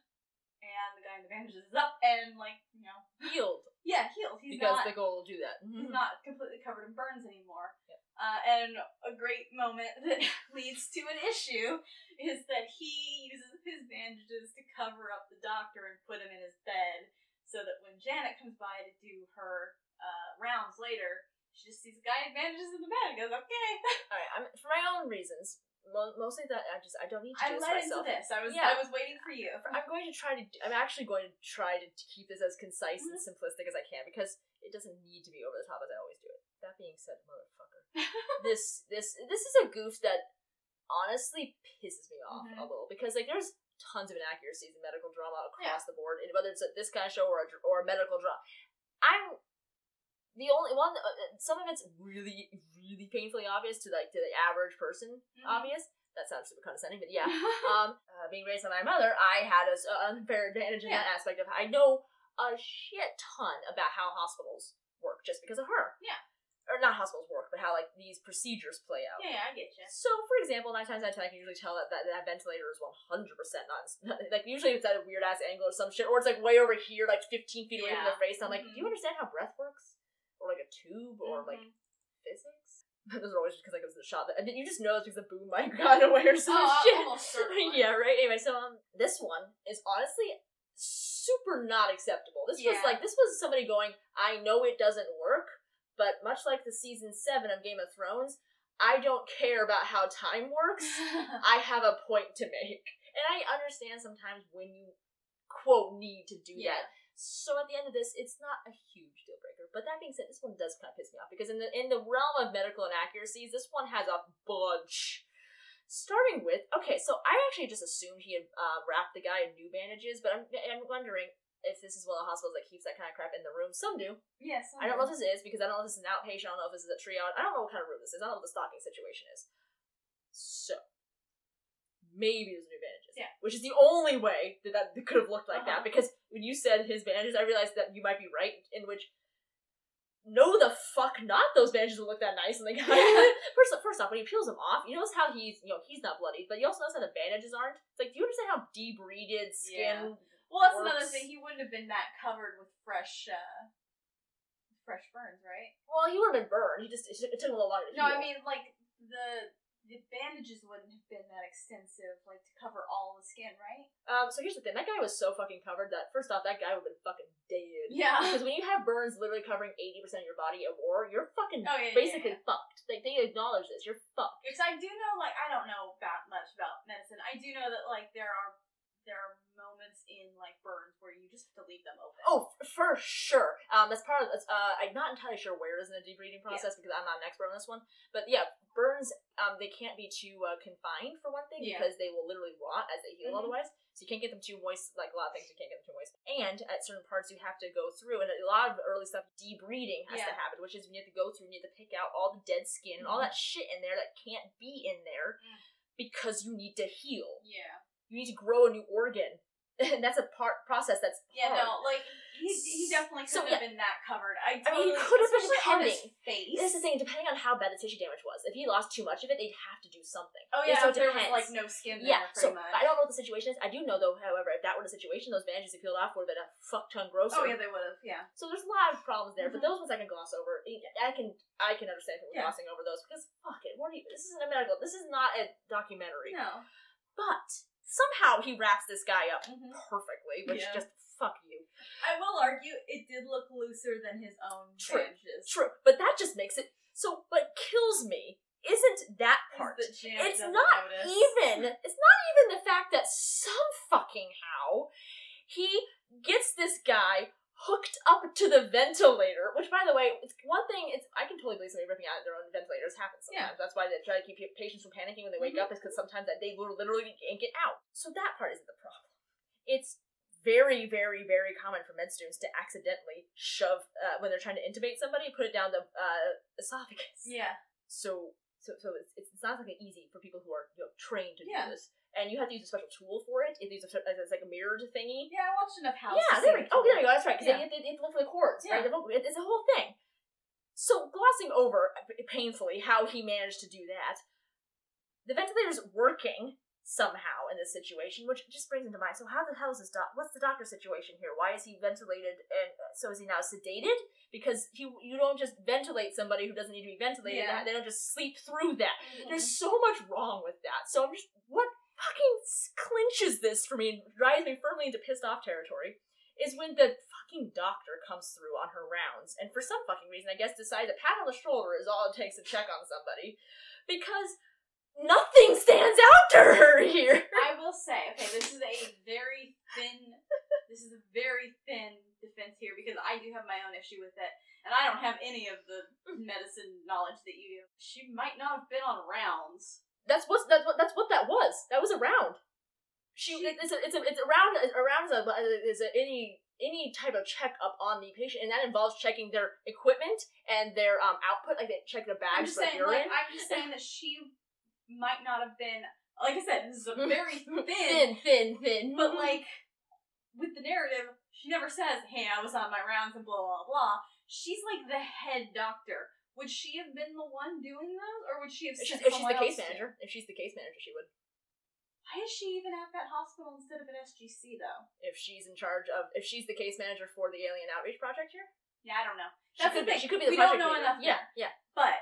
and the guy in the bandages is up and like you know, Healed yeah, healed. He's because not the Goa'uld will do that. he's not completely covered in burns anymore. Yep. Uh, and a great moment that leads to an issue is that he uses his bandages to cover up the doctor and put him in his bed so that when Janet comes by to do her uh, rounds later, she just sees a guy in bandages in the bed and goes, okay. All right, I'm, for my own reasons, mostly that I just I don't need to I led into this. I was Yeah. I was waiting for you. I'm going to try to. I'm actually going to try to, keep this as concise and Mhm. simplistic as I can because it doesn't need to be over the top as I always do it. That being said, motherfucker, this this this is a goof that honestly pisses me off a Mhm. little because like there's tons of inaccuracies in medical drama across the board, and whether it's a, this kind of show or a, dr- or a medical drama. I'm the only one. Uh, uh, some of it's really, really painfully obvious to like to the average person. Mhm. Obvious. That sounds super condescending, but yeah. um, uh, being raised by my mother, I had an unfair advantage in that aspect of I know a shit ton about how hospitals work just because of her. Yeah. Or not hospitals work, but how like these procedures play out. yeah, I get you. So, for example, nine times out of ten, I can usually tell that that, that ventilator is one hundred percent not like usually it's at a weird ass angle or some shit, or it's like way over here, like fifteen feet away from Yeah. the face. I'm like, do you Mhm. understand how breath works, or like a tube, or like Mhm. physics? Those are always just because like it was the shot. That, and you just know it's because the boom mic got away or some oh, shit. almost yeah, right. Anyway, so um, this one is honestly super not acceptable. This was like this was somebody going, I know it doesn't work, but much like the season seven of Game of Thrones, I don't care about how time works. I have a point to make, and I understand sometimes when you quote need to do yeah. that. So at the end of this, it's not a huge deal breaker. But that being said, this one does kind of piss me off because in the in the realm of medical inaccuracies, this one has a bunch. Starting with okay, so I actually just assumed he had uh, wrapped the guy in new bandages, but I'm I'm wondering if this is one of the hospitals that keeps that kind of crap in the room. Some do. Yes. I don't know if this is because I don't know if this is an outpatient. I don't know if this is a triage. I don't know what kind of room this is. I don't know what the stocking situation is. So maybe there's new bandages. Yeah. Which is the only way that that could have looked like Uh-huh. that because when you said his bandages, I realized that you might be right. In which, no, the fuck not. Those bandages would look that nice and the guy. first, first off, when he peels them off, you notice how he's you know he's not bloody but you also notice how the bandages aren't. It's like, do you understand how debrided skin? Well, that's another thing. He wouldn't have been that covered with fresh, uh, fresh burns, right? Well, he would have been burned. He just it took him a little longer. To No, I mean like the the bandages wouldn't have been that extensive, like to cover all the skin, right? Um, so here's the thing. That guy was so fucking covered that first off, that guy would have been fucking dead. Yeah. Because when you have burns literally covering eighty percent of your body at war, you're fucking Oh yeah, yeah, basically yeah. fucked. Like they acknowledge this. You're fucked. Because I do know, like, I don't know about much about medicine. I do know that like there are there are in like burns where you just have to leave them open. Oh, f- for sure. Um, that's part of. That's, uh, I'm not entirely sure where it is in the debriding process because I'm not an expert on this one. But yeah, burns. Um, they can't be too uh, confined for one thing Yeah. because they will literally rot as they heal Mhm. otherwise. So you can't get them too moist. Like a lot of things, you can't get them too moist. And at certain parts, you have to go through, and a lot of early stuff, debriding has to happen, which is when you have to go through and you have to pick out all the dead skin and all Mhm. that shit in there that can't be in there Mm. because you need to heal Yeah. you need to grow a new organ that's a part process that's Yeah, hard. no, like he he definitely could So, have yeah. been that covered. I, I mean, he could have been depending. face. This is the thing, depending on how bad the tissue damage was. If he lost too much of it, they'd have to do something. Oh Yeah, so there was depends. like no skin Yeah, so much. I don't know what the situation is. I do know though, however, if that were the situation, those bandages he peeled off would have been a fuck ton grosser. oh yeah, they would have. Yeah. So there's a lot of problems there, but Mhm. those ones I can gloss over. I can I can understand people Yeah. glossing over those because fuck it, what are you? This isn't a medical. This is not a documentary. No. But somehow he wraps this guy up Mhm. perfectly, which Yeah. just fuck you. I will argue it did look looser than his own True. bandages. True, but that just makes it so. What kills me isn't that part. It's doesn't not notice. even. It's not even the fact that some fucking how he gets this guy hooked up to the ventilator. Which, by the way, it's one thing. It's I can totally believe somebody ripping out their own ventilators happens sometimes. That's why they try to keep patients from panicking when they wake Mhm. up, is because sometimes that they will literally yank it out. So that part isn't the problem. It's very, very, very common for med students to accidentally shove uh, when they're trying to intubate somebody, put it down the uh, esophagus. Yeah. So, so, so it's, it's not like easy for people who are you know, trained to Yeah. do this, and you have to use a special tool for it. It uses a, it's like a mirrored thingy. Yeah, I watched enough House. Yeah, there we, oh, there you go. That's right. Because Yeah. have to look for the chords, right? Yeah. It- It's a whole thing. So glossing over painfully how he managed to do that, the ventilator's working somehow in this situation, which just brings into mind. So how the hell is this doc? What's the doctor situation here? Why is he ventilated? And so is he now sedated? Because he, you don't just ventilate somebody who doesn't need to be ventilated. Yeah. They don't just sleep through that. Mhm. There's so much wrong with that. So I'm just what fucking clinches this for me and drives me firmly into pissed off territory is when the fucking doctor comes through on her rounds and for some fucking reason I guess decides a pat on the shoulder is all it takes to check on somebody because nothing stands out to her here. I will say, okay, this is a very thin. this is a very thin defense here because I do have my own issue with it, and I don't have any of the medicine knowledge that you do. She might not have been on rounds. That's what that's what that's what that was. That was a round. She, it's a, it's a, it's around around is a is a, any any type of checkup on the patient, and that involves checking their equipment and their um output, like they check their bags for saying, urine. like, I'm just saying that she might not have been. Like I said, this is a very thin, thin, thin, thin. but like with the narrative, she never says, "Hey, I was on my rounds" and blah blah blah. She's like the head doctor. Would she have been the one doing those, or would she have if she's, if she's the case manager, if she's the case manager, she would. Why is she even at that hospital instead of at SGC though? If she's in charge of, if she's the case manager for the Alien Outreach Project here, Yeah, I don't know. she That's could the be. thing. She could be the We don't know leader. enough Yeah, yeah. But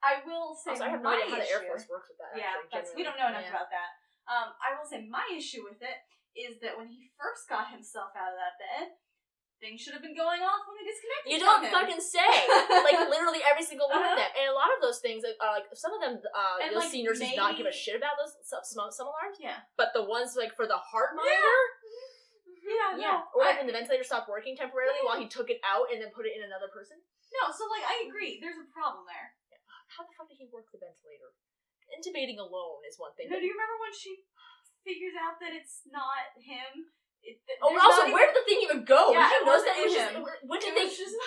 I will say Also, I have no idea how the Air Force works with that. Yeah, actually, we don't know enough Yeah. about that. Um, I will say my issue with it is that when he first got himself out of that bed, things should have been going off when they disconnected. You don't fucking say. like literally every single one of Uh-huh. them, and a lot of those things are like some of them. Uh, And, you'll like, see nurses not give a shit about those some, some, alarms, Yeah. but the ones like for the heart monitor, Yeah. yeah, No. or I- like when the ventilator stopped working temporarily Yeah. while he took it out and then put it in another person. no. So like, I agree. There's a problem there. Yeah. How the fuck did he work the ventilator? Intubating alone is one thing. No, but- do you remember when she figures out that it's not him? It, oh, also, where did the thing even go? Yeah, it wasn't that? It was just- When did it they? was just.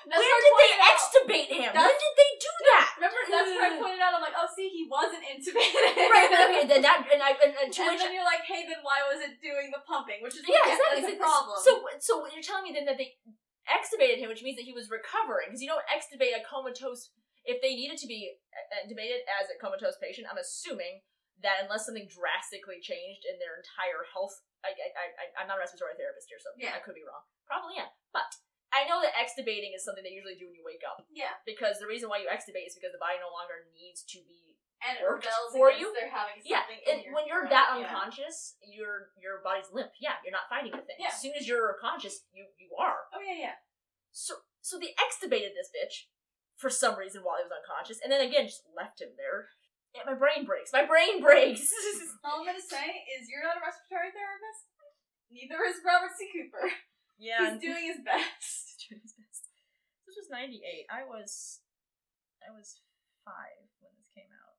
Where That's did they pointed out. extubate him? when did they do that? Remember, that's what I pointed out. I'm like, oh, see, he wasn't intubated. right, but okay, then that and I and, and to and which then you're like, hey, then why was it doing the pumping? Which is yeah, like, exactly. that's a problem. So, so you're telling me then that they extubated him, which means that he was recovering because you don't extubate a comatose. If they needed to be uh, intubated as a comatose patient, I'm assuming that unless something drastically changed in their entire health, I, I, I, I'm not a respiratory therapist here, so Yeah. I could be wrong. Probably yeah, but I know that extubating is something they usually do when you wake up yeah, because the reason why you extubate is because the body no longer needs to be and it rebels for you? their having yeah, and your when you're throat. that Yeah. unconscious, your your body's limp. Yeah, you're not fighting the thing. Yeah. As soon as you're conscious, you you are. Oh yeah, yeah. So so they extubated this bitch for some reason while he was unconscious, and then again just left him there. Yeah, my brain breaks. My brain breaks. All I'm gonna say is you're not a respiratory therapist. Neither is Robert C. Cooper. yeah, He's doing his best. Doing his best. This was ninety eight. I was I was five when this came out.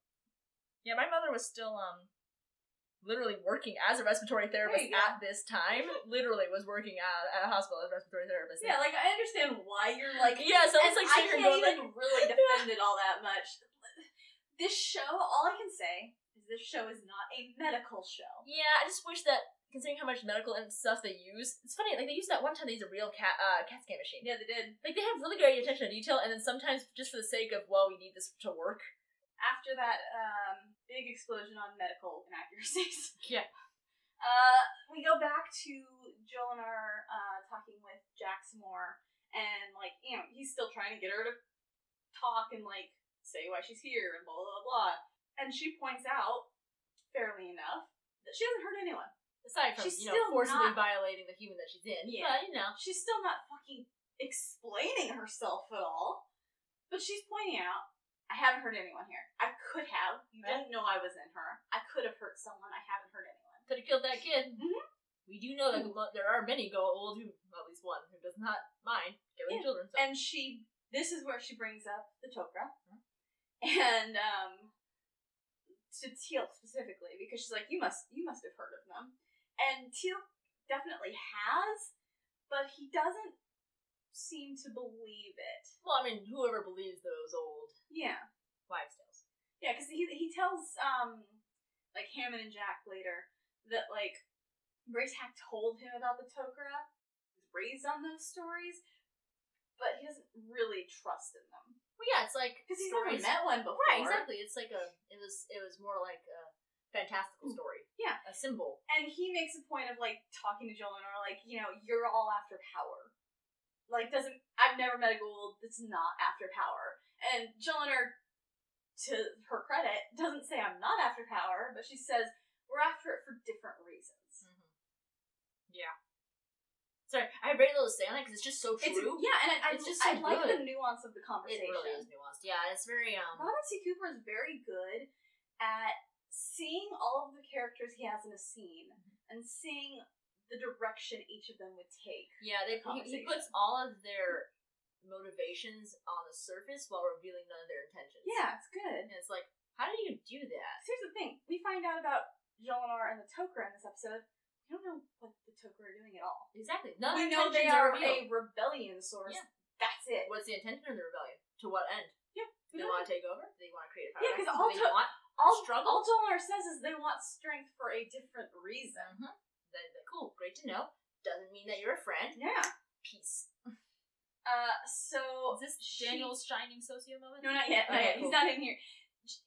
Yeah, my mother was still um literally working as a respiratory therapist you go. at this time. literally was working at, at a hospital as a respiratory therapist. Yeah, like I understand why you're like. yeah, so it's like I can't even like really defend it all that much. This show, all I can say is this show is not a medical show. Yeah, I just wish that considering how much medical and stuff they use. It's funny, like they used that one time they used a real cat uh, CAT scan machine. Yeah, they did. Like they have really great attention to detail, and then sometimes just for the sake of well, we need this to work. After that um, big explosion on medical inaccuracies, Yeah. uh, we go back to Jolinar uh, talking with Jack some more, and like you know he's still trying to get her to talk and like say why she's here and blah blah blah. And she points out, fairly enough, that she hasn't hurt anyone. Aside from She's you know still forcibly not- violating the human that she's in, Yeah. but you know, She's still not fucking explaining herself at all. But she's pointing out, I haven't hurt anyone here. I could have. You Right. didn't know I was in her. I could have hurt someone. I haven't hurt anyone. could have killed that kid. Mhm. We do know that there are many Goa'uld who, well, at least one, who does not mind killing Yeah. children. So. And she, this is where she brings up the Tok'ra. And, um, to Teal'c specifically, because she's like, you must, you must have heard of them. And Teal'c definitely has, but he doesn't seem to believe it. well, I mean, whoever believes those old Yeah. wives' tales. Yeah, because he he tells um like Hammond and Jack later that like Bra'tac told him about the Tok'ra, was raised on those stories, but he doesn't really trust in them Well, yeah, it's like because he's never met one before. Right, exactly. It's like a. It was. It was more like a fantastical mm. story. Yeah. a symbol. And he makes a point of like talking to Jolinar like, you know, you're all after power. Like, doesn't I've never met a Goa'uld that's not after power. And Jolinar, to her credit, doesn't say I'm not after power, but she says we're after it for different reasons. Mm-hmm. Yeah. Sorry, I have very little to say on it because it's just so It's true. yeah, and I, I, It's just I so like the nuance of the conversation. it really is nuanced. Yeah, it's very um. Robert C. Cooper is very good at seeing all of the characters he has in a scene Mm-hmm. and seeing the direction each of them would take. Yeah, they, he, he puts all of their motivations on the surface while revealing none of their intentions. Yeah, it's good. and it's like, how do you do that? So here's the thing: we find out about Jolinar and the Tok'ra in this episode. Don't know what the Tok'ra are doing at all. Exactly. None we know they intentions are a rebellion source. Yeah. That's it. What's the intention of the rebellion? To what end? Yeah. Do they want to take over? Do they want to create a power? Yeah, 'cause vacuum? all they to- want all, struggle? all Jolinar says is they want strength for a different reason. Mm-hmm. Then, then cool, great to know. Doesn't mean that you're a friend. Yeah. Peace. Uh. So Is this she- Daniel's shining socio moment? No, not yet. Not Okay, yet. He's not in here.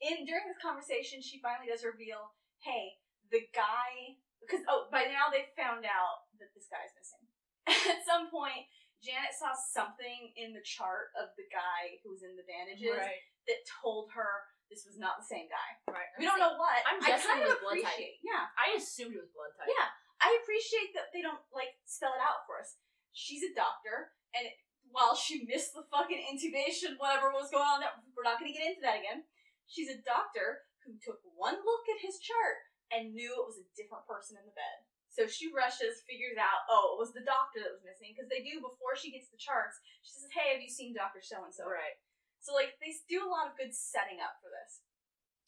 In during this conversation, she finally does reveal, "Hey, the guy." Because oh, by now they found out that this guy's missing. At some point, Janet saw something in the chart of the guy who was in the bandages Right. that told her this was not the same guy. Right. We don't know what. I'm I guessing kind it of was blood type. appreciate. Yeah, I assumed it was blood type. yeah. I appreciate that they don't like spell it out for us. She's a doctor, and while she missed the fucking intubation, whatever was going on, we're not going to get into that again. She's a doctor who took one look at his chart and knew it was a different person in the bed. So she rushes, figures out, oh, it was the doctor that was missing because they do before she gets the charts. She says, "Hey, have you seen Doctor So and So?" Right. So like they do a lot of good setting up for this.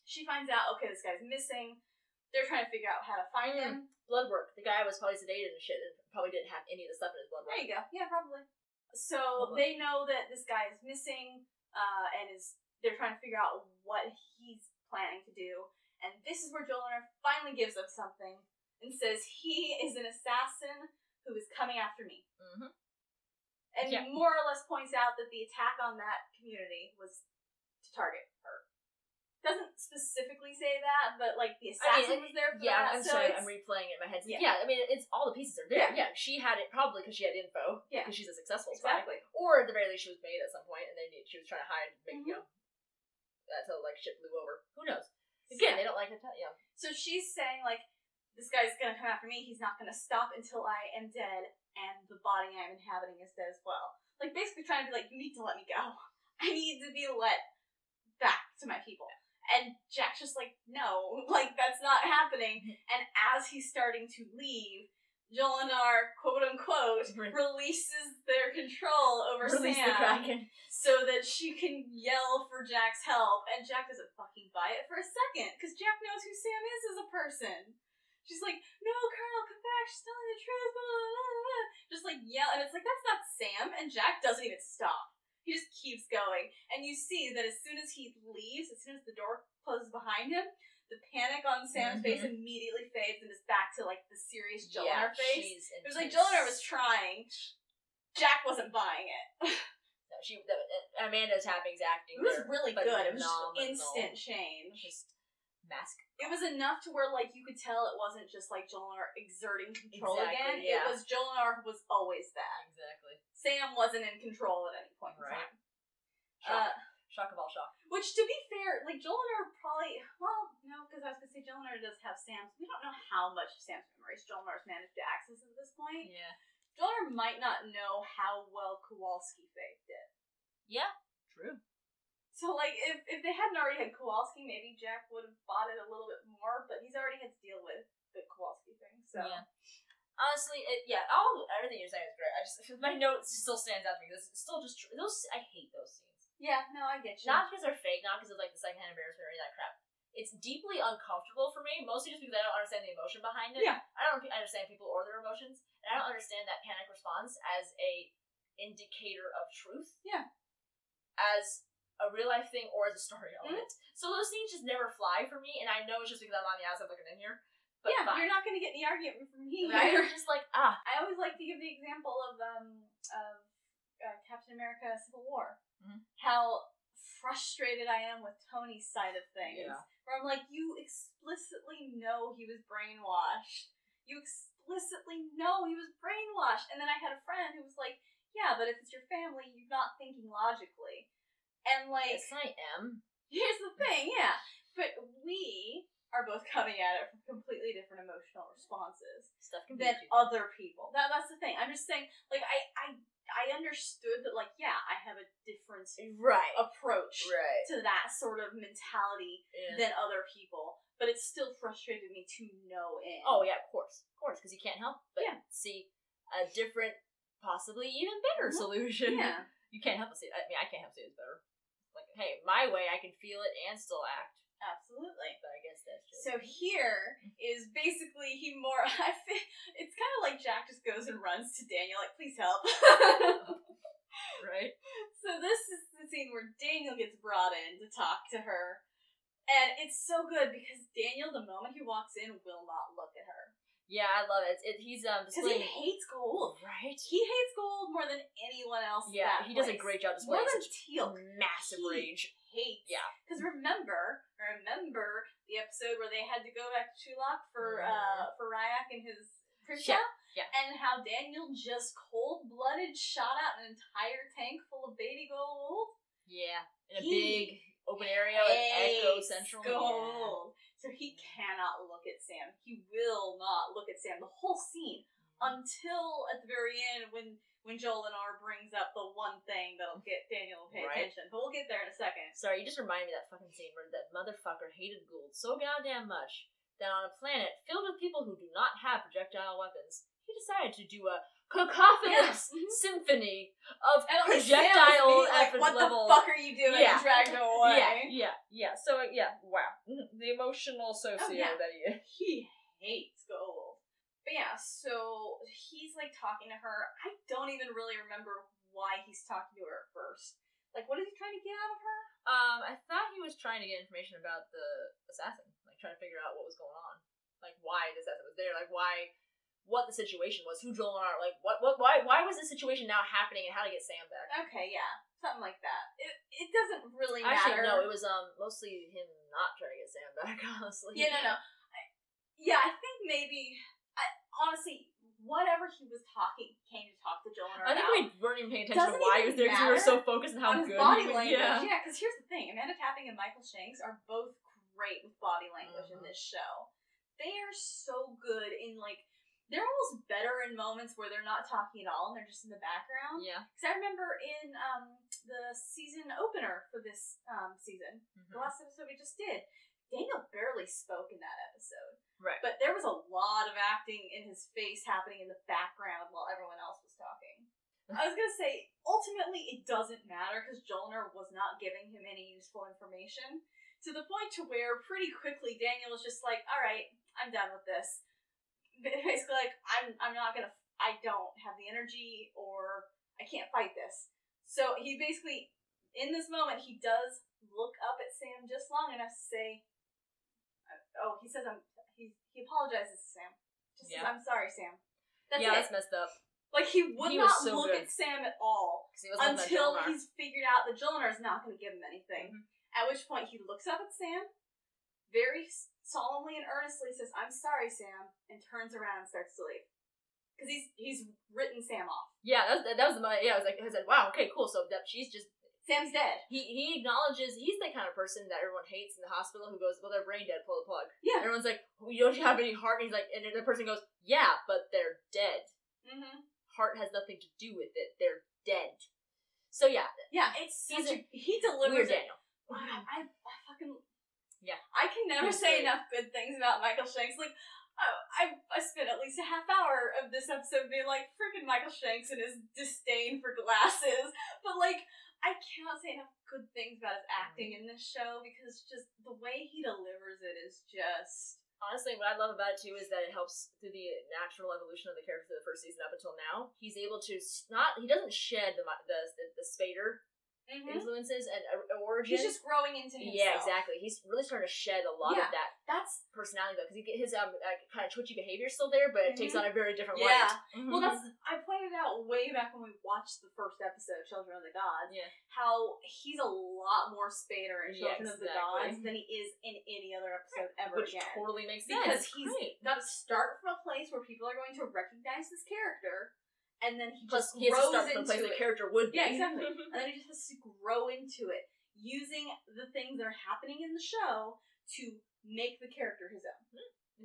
She finds out, okay, this guy's missing. They're trying to figure out how to find Mm. him. Blood work. The guy was probably sedated and shit and probably didn't have any of the stuff in his blood work. There you go. Yeah, probably. So they know that this guy is missing, uh, and is they're trying to figure out what he's planning to do. And this is where Jolinar finally gives up something and says he is an assassin who is coming after me. Mm-hmm. And Yeah. more or less points out that the attack on that community was to target her. Doesn't specifically say that, but like the assassin I mean, was there for Yeah, that. I'm so sorry, I'm replaying it in my head. Yeah. Yeah. I mean, it's all the pieces are there. Yeah. Yeah, she had it probably because she had info. Yeah. because she's a successful spy. exactly. Or at the very least, she was made at some point, and they she was trying to hide, make Mhm. you know, until like shit blew over. Who knows? Again, they don't like to tell you. So she's saying like, this guy's gonna come after me. He's not gonna stop until I am dead, and the body I'm inhabiting is dead as well. Like basically trying to be like, you need to let me go. I need to be let back to my people. And Jack's just like, no, like that's not happening. Mm-hmm. And as he's starting to leave, Jolinar, quote unquote, releases their control over Release Sam the kraken. so that she can yell for Jack's help, and Jack doesn't fucking buy it for a second because Jack knows who Sam is as a person. She's like, "No, Colonel, come back! She's telling the truth." Blah, blah, blah, blah. Just like yell, and it's like that's not Sam, and Jack doesn't even stop. He just keeps going, and you see that as soon as he leaves, as soon as the door closes behind him, the panic on Sam's face immediately fades and is back to like the serious Jill Jolinar face. she's It was like. Jolinar was trying. Jack wasn't buying it. No, she the, uh, Amanda Tapping's acting. It was there, really good. It was just instant change. Just mask. It was enough to where like you could tell it wasn't just like Jolinar exerting control Exactly, again. yeah. It was Jolinar who was always that. Exactly. Sam wasn't in control at any point in Right. time. Shock. Uh, shock of all shock. which, to be fair, like Jolinar probably well, no, because I was gonna say Jolinar does have Sam's. We don't know how much of Sam's memories Jolinar's managed to access at this point. Yeah. Jolinar might not know how well Kowalski faked it. Yeah. True. So, like, if, if they hadn't already had Kowalski, maybe Jack would have bought it a little bit more, but he's already had to deal with the Kowalski thing, so. Yeah. Honestly, it, yeah, all everything you're saying is great. I just my note still stands out to me. This is still just those. I hate those scenes. Yeah, no, I get you. Not because they're fake, not because of like the secondhand embarrassment or any of that crap. It's deeply uncomfortable for me, mostly just because I don't understand the emotion behind it. Yeah. I don't understand people or their emotions, and I don't understand that panic response as a indicator of truth. Yeah. As a real life thing or as a story Mm-hmm. element. So those scenes just never fly for me, and I know it's just because I'm on the outside looking in here. But yeah, fine. you're not going to get any argument from me. right? You're just like ah, I always like to give the example of um of uh, Captain America: Civil War. Mhm. How frustrated I am with Tony's side of things. Yeah. Where I'm like, you explicitly know he was brainwashed. You explicitly know he was brainwashed. And then I had a friend who was like, yeah, but if it's your family, you're not thinking logically. And like, yes, I am. Here's the thing, yeah. But we are both coming at it from completely different emotional responses Stuff can be than other people. That that's the thing. I'm just saying, like I I I understood that like yeah, I have a different right, approach right. to that sort of mentality Yeah. than other people, but it still frustrated me to no end. Oh yeah, of course, of course, because you can't help but Yeah. see a different, possibly even better Mhm. solution. yeah. You can't help but see. I mean, I can't help but see it's better. Like, hey, my way, I can feel it and still act. Absolutely. But I guess that's just So here is basically he more. I feel, it's kind of like Jack just goes and runs to Daniel like, please help. right. So this is the scene where Daniel gets brought in to talk to her. And it's so good because Daniel, the moment he walks in, will not look at her. Yeah, I love it. it he's um Because he hates Goa'uld. right. He hates Goa'uld more than anyone else. Yeah, he does a great job More than Teal'c. massive He rage. Hates. Yeah. Because remember, remember the episode where they had to go back to Chulak for Mhm. uh for Rya'c and his Prisha? yeah. And how Daniel just cold blooded shot out an entire tank full of baby Goa'uld. Yeah, in a He big open area like Echo Central. Goa'uld. So he cannot look at Sam. He will not look at Sam the whole scene until at the very end when when Jolinar brings up the one thing that'll get Daniel to pay Right. attention. But we'll get there in a second. Sorry, you just reminded me of that fucking scene where that motherfucker hated Goa'uld so goddamn much that on a planet filled with people who do not have projectile weapons, he decided to do a cacophonous Yeah. symphony of And at least Sam was projectile like, what level. the fuck are you doing? Yeah. Dragged away. Yeah, yeah, yeah. So yeah, wow, oh, the emotional socio Oh, yeah. that he is. He hates Goa'uld. But yeah, so he's like talking to her. I don't even really remember why he's talking to her at first. Like, what is he trying to get out of her? Um, I thought he was trying to get information about the assassin, like trying to figure out what was going on, like why the assassin was there, like why, what the situation was, who Jolinar, like what, what, why, why was this situation now happening, and how to get Sam back. Okay, yeah, something like that. It it doesn't really Actually, matter. no, it was um mostly him not trying to get Sam back. Honestly, Yeah, no, no. I- Yeah, I think maybe. Honestly, whatever he was talking, came to talk to Jolinar I think we weren't even paying attention Doesn't to why he was there because we were so focused on how on his good body he was. language. Yeah. Yeah, because here's the thing: Amanda Tapping and Michael Shanks are both great with body language in Mhm. this show. They are so good in like they're almost better in moments where they're not talking at all and they're just in the background. Yeah. Because I remember in um, the season opener for this um, season, the Mhm. last episode we just did, Daniel barely spoke in that episode. Right. But there was a lot of acting in his face happening in the background while everyone else was talking. I was gonna say, ultimately, it doesn't matter because Jolinar was not giving him any useful information to the point to where pretty quickly Daniel was just like, "All right, I'm done with this." Basically, like, I'm I'm not gonna, I don't have the energy or I can't fight this. So he basically, in this moment, he does look up at Sam just long enough to say, "I- oh, he says I'm. He he apologizes to Sam. Just says, Yeah. I'm sorry, Sam. That's yeah, it. that's messed up. Like he would He was not so look good. at Sam at all 'Cause he was looking at until he's figured out that Jolinar is not going to give him anything. Mhm. At which point he looks up at Sam, very s- solemnly and earnestly says, "I'm sorry, Sam," and turns around and starts to leave. Because he's he's written Sam off. Yeah, that was, that was the moment. Yeah, I was like, I said, wow, okay, cool. So that she's just Sam's dead. he he acknowledges he's the kind of person that everyone hates in the hospital who goes, well, they're brain dead, pull the plug. Yeah. Everyone's like, well, don't have any heart. And he's like, and the person goes, yeah, but they're dead. Mm-hmm. Heart has nothing to do with it. They're dead. So yeah, Yeah, it's He's such a, he delivers it. Daniel. I, I, I fucking Yeah. I can never He's say great. enough good things about Michael Shanks. Like, I, I I spent at least a half hour of this episode being like, freaking Michael Shanks and his disdain for glasses. But like, I cannot say enough good things about his mm. acting in this show because just the way he delivers it is just Honestly, what I love about it too is that it helps through the natural evolution of the character through the first season up until now. He's able to s- not he doesn't shed the the the, the Spader influences and uh, origin. he's just growing into himself. yeah, exactly. He's really starting to shed a lot Yeah. of that That's personality though, because he get his um uh, kind of twitchy behavior is still there, but it takes Mhm. on a very different Yeah. light. well, that's I pointed out way back when we watched the first episode, of Children of the Gods. Yeah. how he's a lot more Spader in Yeah, Children of the. Gods than he is in any other episode ever which again. totally makes sense because he's great. got to start from a place where people are going to recognize this character, and then he Plus, just he has to grows start from into the place it. the character would be. Yeah, exactly. and then he just has to grow into it, using the things that are happening in the show to make the character his own.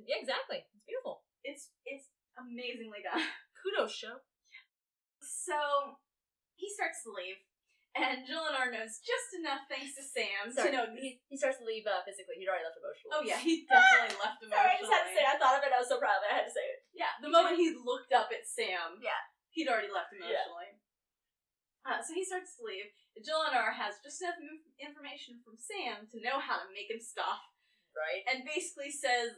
yeah, exactly. It's beautiful. It's it's amazingly done. Kudos show. So he starts to leave, and Jolinar knows just enough thanks to Sam Sorry, to know. he, he starts to leave uh, physically. He'd already left emotionally. Oh yeah, he definitely left emotionally. Sorry, I just had to say. I thought of it. I was so proud of it. I had to say it. Yeah, the moment he looked up at Sam, Yeah. He'd already left emotionally. Uh, so he starts to leave. Jolinar has just enough inf- information from Sam to know how to make him stop, Right. and basically says,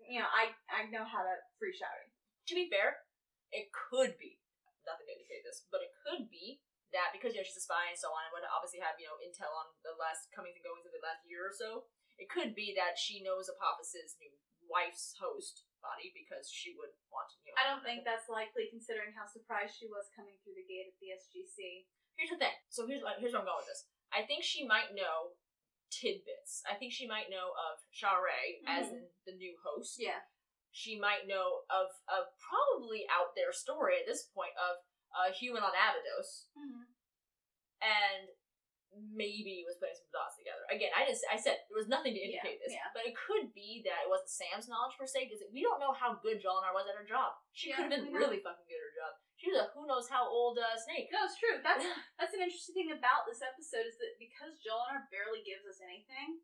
"You know, I I know how to free shouting." To be fair, it could be nothing to indicate this, but it could be that because you know she's a spy and so on, and would obviously have you know intel on the last comings and goings of the last year or so. It could be that she knows Apophis's new wife's host body because she would want to. Know, I don't think that's likely, considering how surprised she was coming through the gate at the SGC. Here's the thing. So here's here's where I'm going with this. I think she might know tidbits. I think she might know of Sha're as Mhm. in the new host. Yeah, She might know of of probably out there story at this point of a human on Abydos mm-hmm. and maybe was putting some dots together. Again, I just I said there was nothing to Yeah, indicate this, yeah. but it could be that it wasn't Sam's knowledge per se because we don't know how good Jolinar was at her job. She Yeah, could have been really fucking good at her job. She was a who knows how old uh, snake. no, it's true. That's that's an interesting thing about this episode is that because Jolinar barely gives us anything,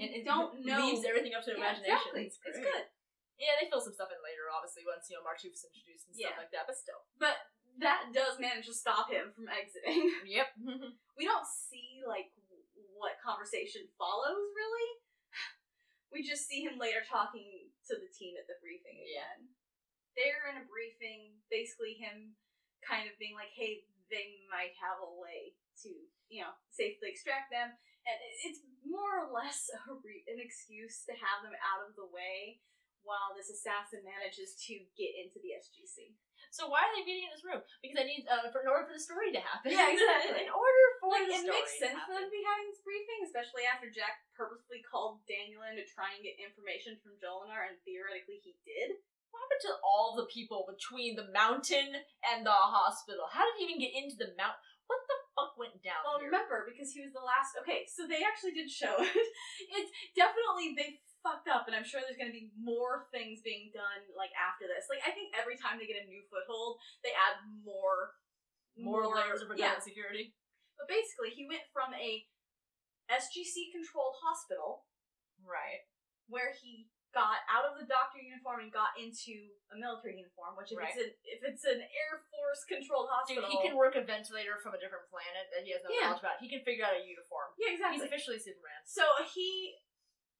and it don't know. leaves everything up to Yeah, imagination. Exactly. It's, great. good. Yeah, they fill some stuff in later, obviously, once you know Martouf's introduced and Yeah. stuff like that. But still, But that does manage to stop him from exiting. yep. we don't see like what conversation follows really. We just see him later talking to the team at the briefing Yeah. again. They're in a briefing, basically him kind of being like, "Hey, they might have a way to, you know, safely extract them," and it's more or less a re- an excuse to have them out of the way while this assassin manages to get into the SGC. So why are they meeting in this room? Because I need uh, for in order for the story to happen. Yeah, exactly. in order for Like, the it story makes to sense for them to be having this briefing, especially after Jack purposely called Daniel in to try and get information from Jolinar, and theoretically he did. What happened to all the people between the mountain and the hospital? How did he even get into the mountain? What the fuck went down Well, here? remember, because he was the last. Okay, so they actually did show it. It's definitely, they fucked up, and I'm sure there's going to be more things being done, like, after this. Like, I think every time they get a new foothold, they add more. More, layers of yeah. security. But basically, he went from a SGC controlled hospital Right. where he got out of the doctor uniform and got into a military uniform. Which if Right. it's an if it's an Air Force controlled Dude, hospital, he can work a ventilator from a different planet that he has no Yeah. knowledge about. He can figure out a uniform. yeah exactly. He's officially Superman. so he,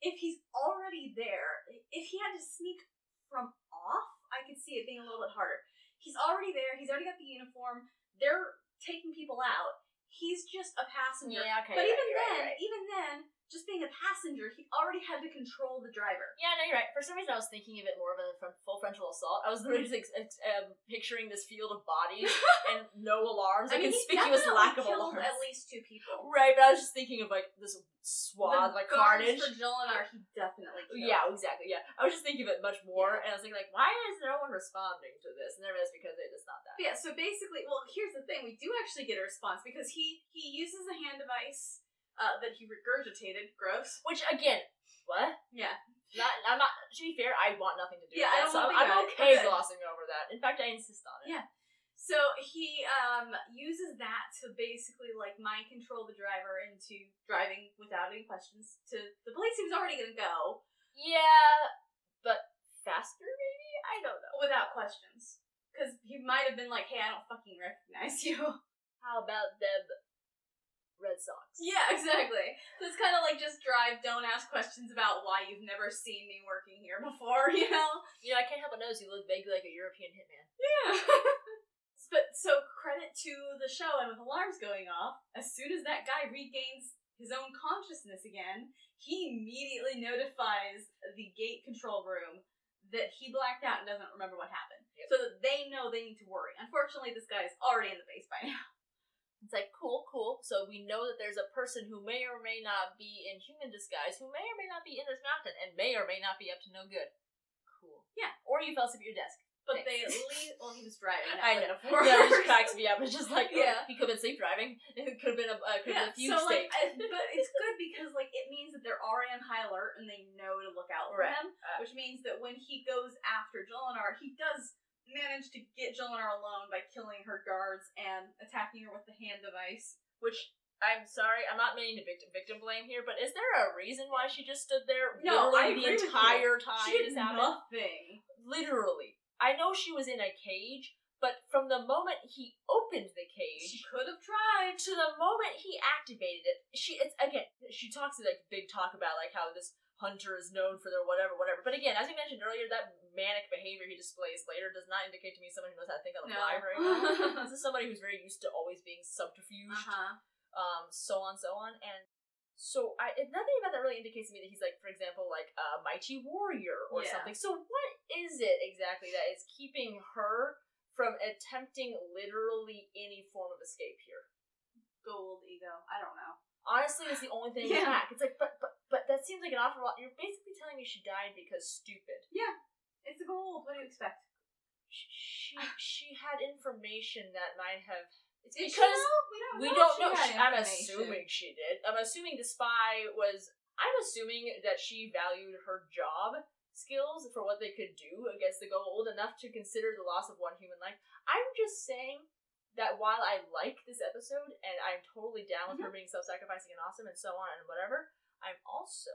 if he's already there, if he had to sneak from off, I could see it being a little bit harder. He's already there. He's already got the uniform. They're taking people out. he's just a passenger. Yeah, okay. but you're even right, then, right. even then, just being a passenger, he already had to control the driver. Yeah, no, you're right. For some reason, I was thinking of it more of a full frontal assault. I was literally just ex- ex- um, picturing this field of bodies and no alarms, I a mean, conspicuous definitely lack of killed alarms. at least two people. Right, but I was just thinking of like this swath, the like carnage. for Jolinar, he definitely killed. Yeah, exactly. Yeah, I was just thinking of it much more, Yeah. and I was thinking like, why is no one responding to this? And it's because they just not that. But yeah, so basically, well, here's the thing: we do actually get a response because he he uses a hand device uh, that he regurgitated. Gross. Which again, what? Yeah. Not, I'm not. To be fair, I want nothing to do Yeah, with that, so I'm, I'm okay Okay. glossing over that. In fact, I insist on it. Yeah. So he um uses that to basically like mind control the driver into driving without any questions to the place he was already gonna go Yeah, but faster maybe. I don't know. without questions. Because he might have been like, "Hey, I don't fucking recognize you." How about them Red Sox? yeah, exactly. So it's kind of like just drive, don't ask questions about why you've never seen me working here before. You know. You know, I can't help but notice you look vaguely like a European hitman. Yeah. but so credit to the show, and with alarms going off, as soon as that guy regains his own consciousness again, he immediately notifies the gate control room that he blacked out and doesn't remember what happened. Yep. So that they know they need to worry. Unfortunately, this guy is already in the base by now. It's like cool, cool. So we know that there's a person who may or may not be in human disguise, who may or may not be in this mountain, and may or may not be up to no good. Cool. Yeah. Or you fell asleep at your desk. But they Thanks. at least, well, he was driving. I know. have. Yeah, it just cracks me up. It's just like, Yeah. he could have been sleep driving. It could have been a, uh, could have Yeah, been a fugue so state. like, I, but it's good because like it means that they're already on high alert and they know to look out for Right. him, Uh, which means that when he goes after Jolinar, he does manage to get Jolinar alone by killing her guards and attacking her with the hand device. which I'm sorry, I'm not meaning to victim victim blame here, but is there a reason why she just stood there No, I literally the entire time she did nothing. Literally. I know she was in a cage, but from the moment he opened the cage, She could have tried. to the moment he activated it, she it's again she talks like big talk about like how this hunter is known for their whatever whatever. But again, as you mentioned earlier, that manic behavior he displays later does not indicate to me someone who knows how to think on the No. fly very well. this is somebody who's very used to always being subterfuged Uh-huh. um, so on, so on, and so I nothing about that really indicates to me that he's like, for example, like a mighty warrior or Yeah. something. So what is it exactly that is keeping her from attempting literally any form of escape here? Goa'uld ego. I don't know. Honestly, it's the only thing Yeah. in hack. It's like, but but but that seems like an awful lot. You're basically telling me she died because stupid. Yeah. It's a Goa'uld. What do you expect? She she, she had information that might have. It's because? We don't know. We don't know. She- I'm assuming she did. I'm assuming the spy was. I'm assuming that she valued her job skills for what they could do against the Goa'uld enough to consider the loss of one human life. I'm just saying that while I like this episode and I'm totally down with her Mm-hmm. being self-sacrificing and awesome and so on and whatever, I'm also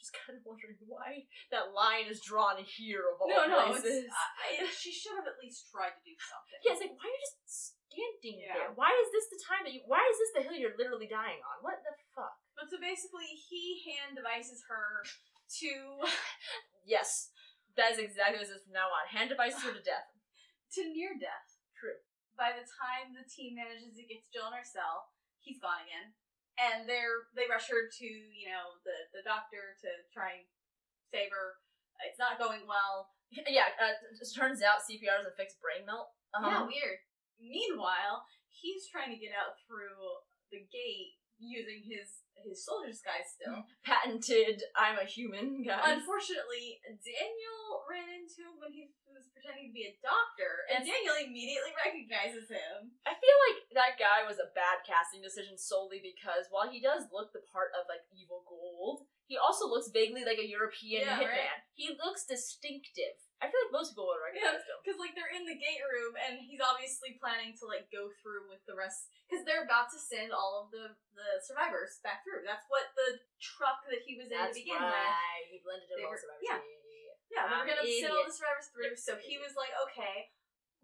just kind of wondering why that line is drawn here of all No, places. I- she should have at least tried to do something. Yeah, it's like why are you just standing Yeah. there? Why is this the time that you? Why is this the hill you're literally dying on? What the fuck? But so basically, he hand devices her to Yes, that is exactly what it is from now on. Hand devices her to death. to near death. By the time the team manages to get to Jill in her cell, he's gone again, and they're they rush her to you know the the doctor to try and save her. It's not going well. Yeah, uh, it turns out CPR doesn't fix brain melt. Yeah, Um, weird. Meanwhile, he's trying to get out through the gate using his his soldier disguise still. Mm-hmm. patented. I'm a human, guy. Unfortunately, Daniel ran into him when he was pretending to be a doctor, and Daniel immediately recognizes him. I feel like that guy was a bad casting decision solely because while he does look the part of like evil Goa'uld, he also looks vaguely like a European Yeah, hitman. right. He looks distinctive. I feel like most people would recognize him. Because like they're in the gate room, and he's obviously planning to like go through with the rest. Because they're about to send all of the the survivors back through. That's what the truck that he was in That's to begin with. right. He blended in were- of yeah. Yeah, they were um, gonna an send all the survivors through. So he was like, okay,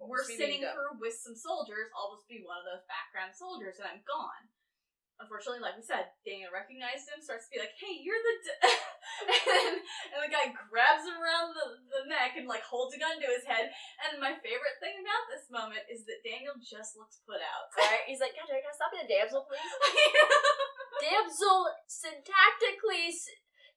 we're was we sitting being through with some soldiers. I'll just be one of those background soldiers, and I'm gone. Unfortunately, like we said, Daniel recognized him, starts to be like, "Hey, you're the," d-. and, and the guy grabs him around the, the neck and like holds a gun to his head. And my favorite thing about this moment is that Daniel just looks put out. Right? He's like, God, I gotta stop being a damsel, please. damsel syntactically,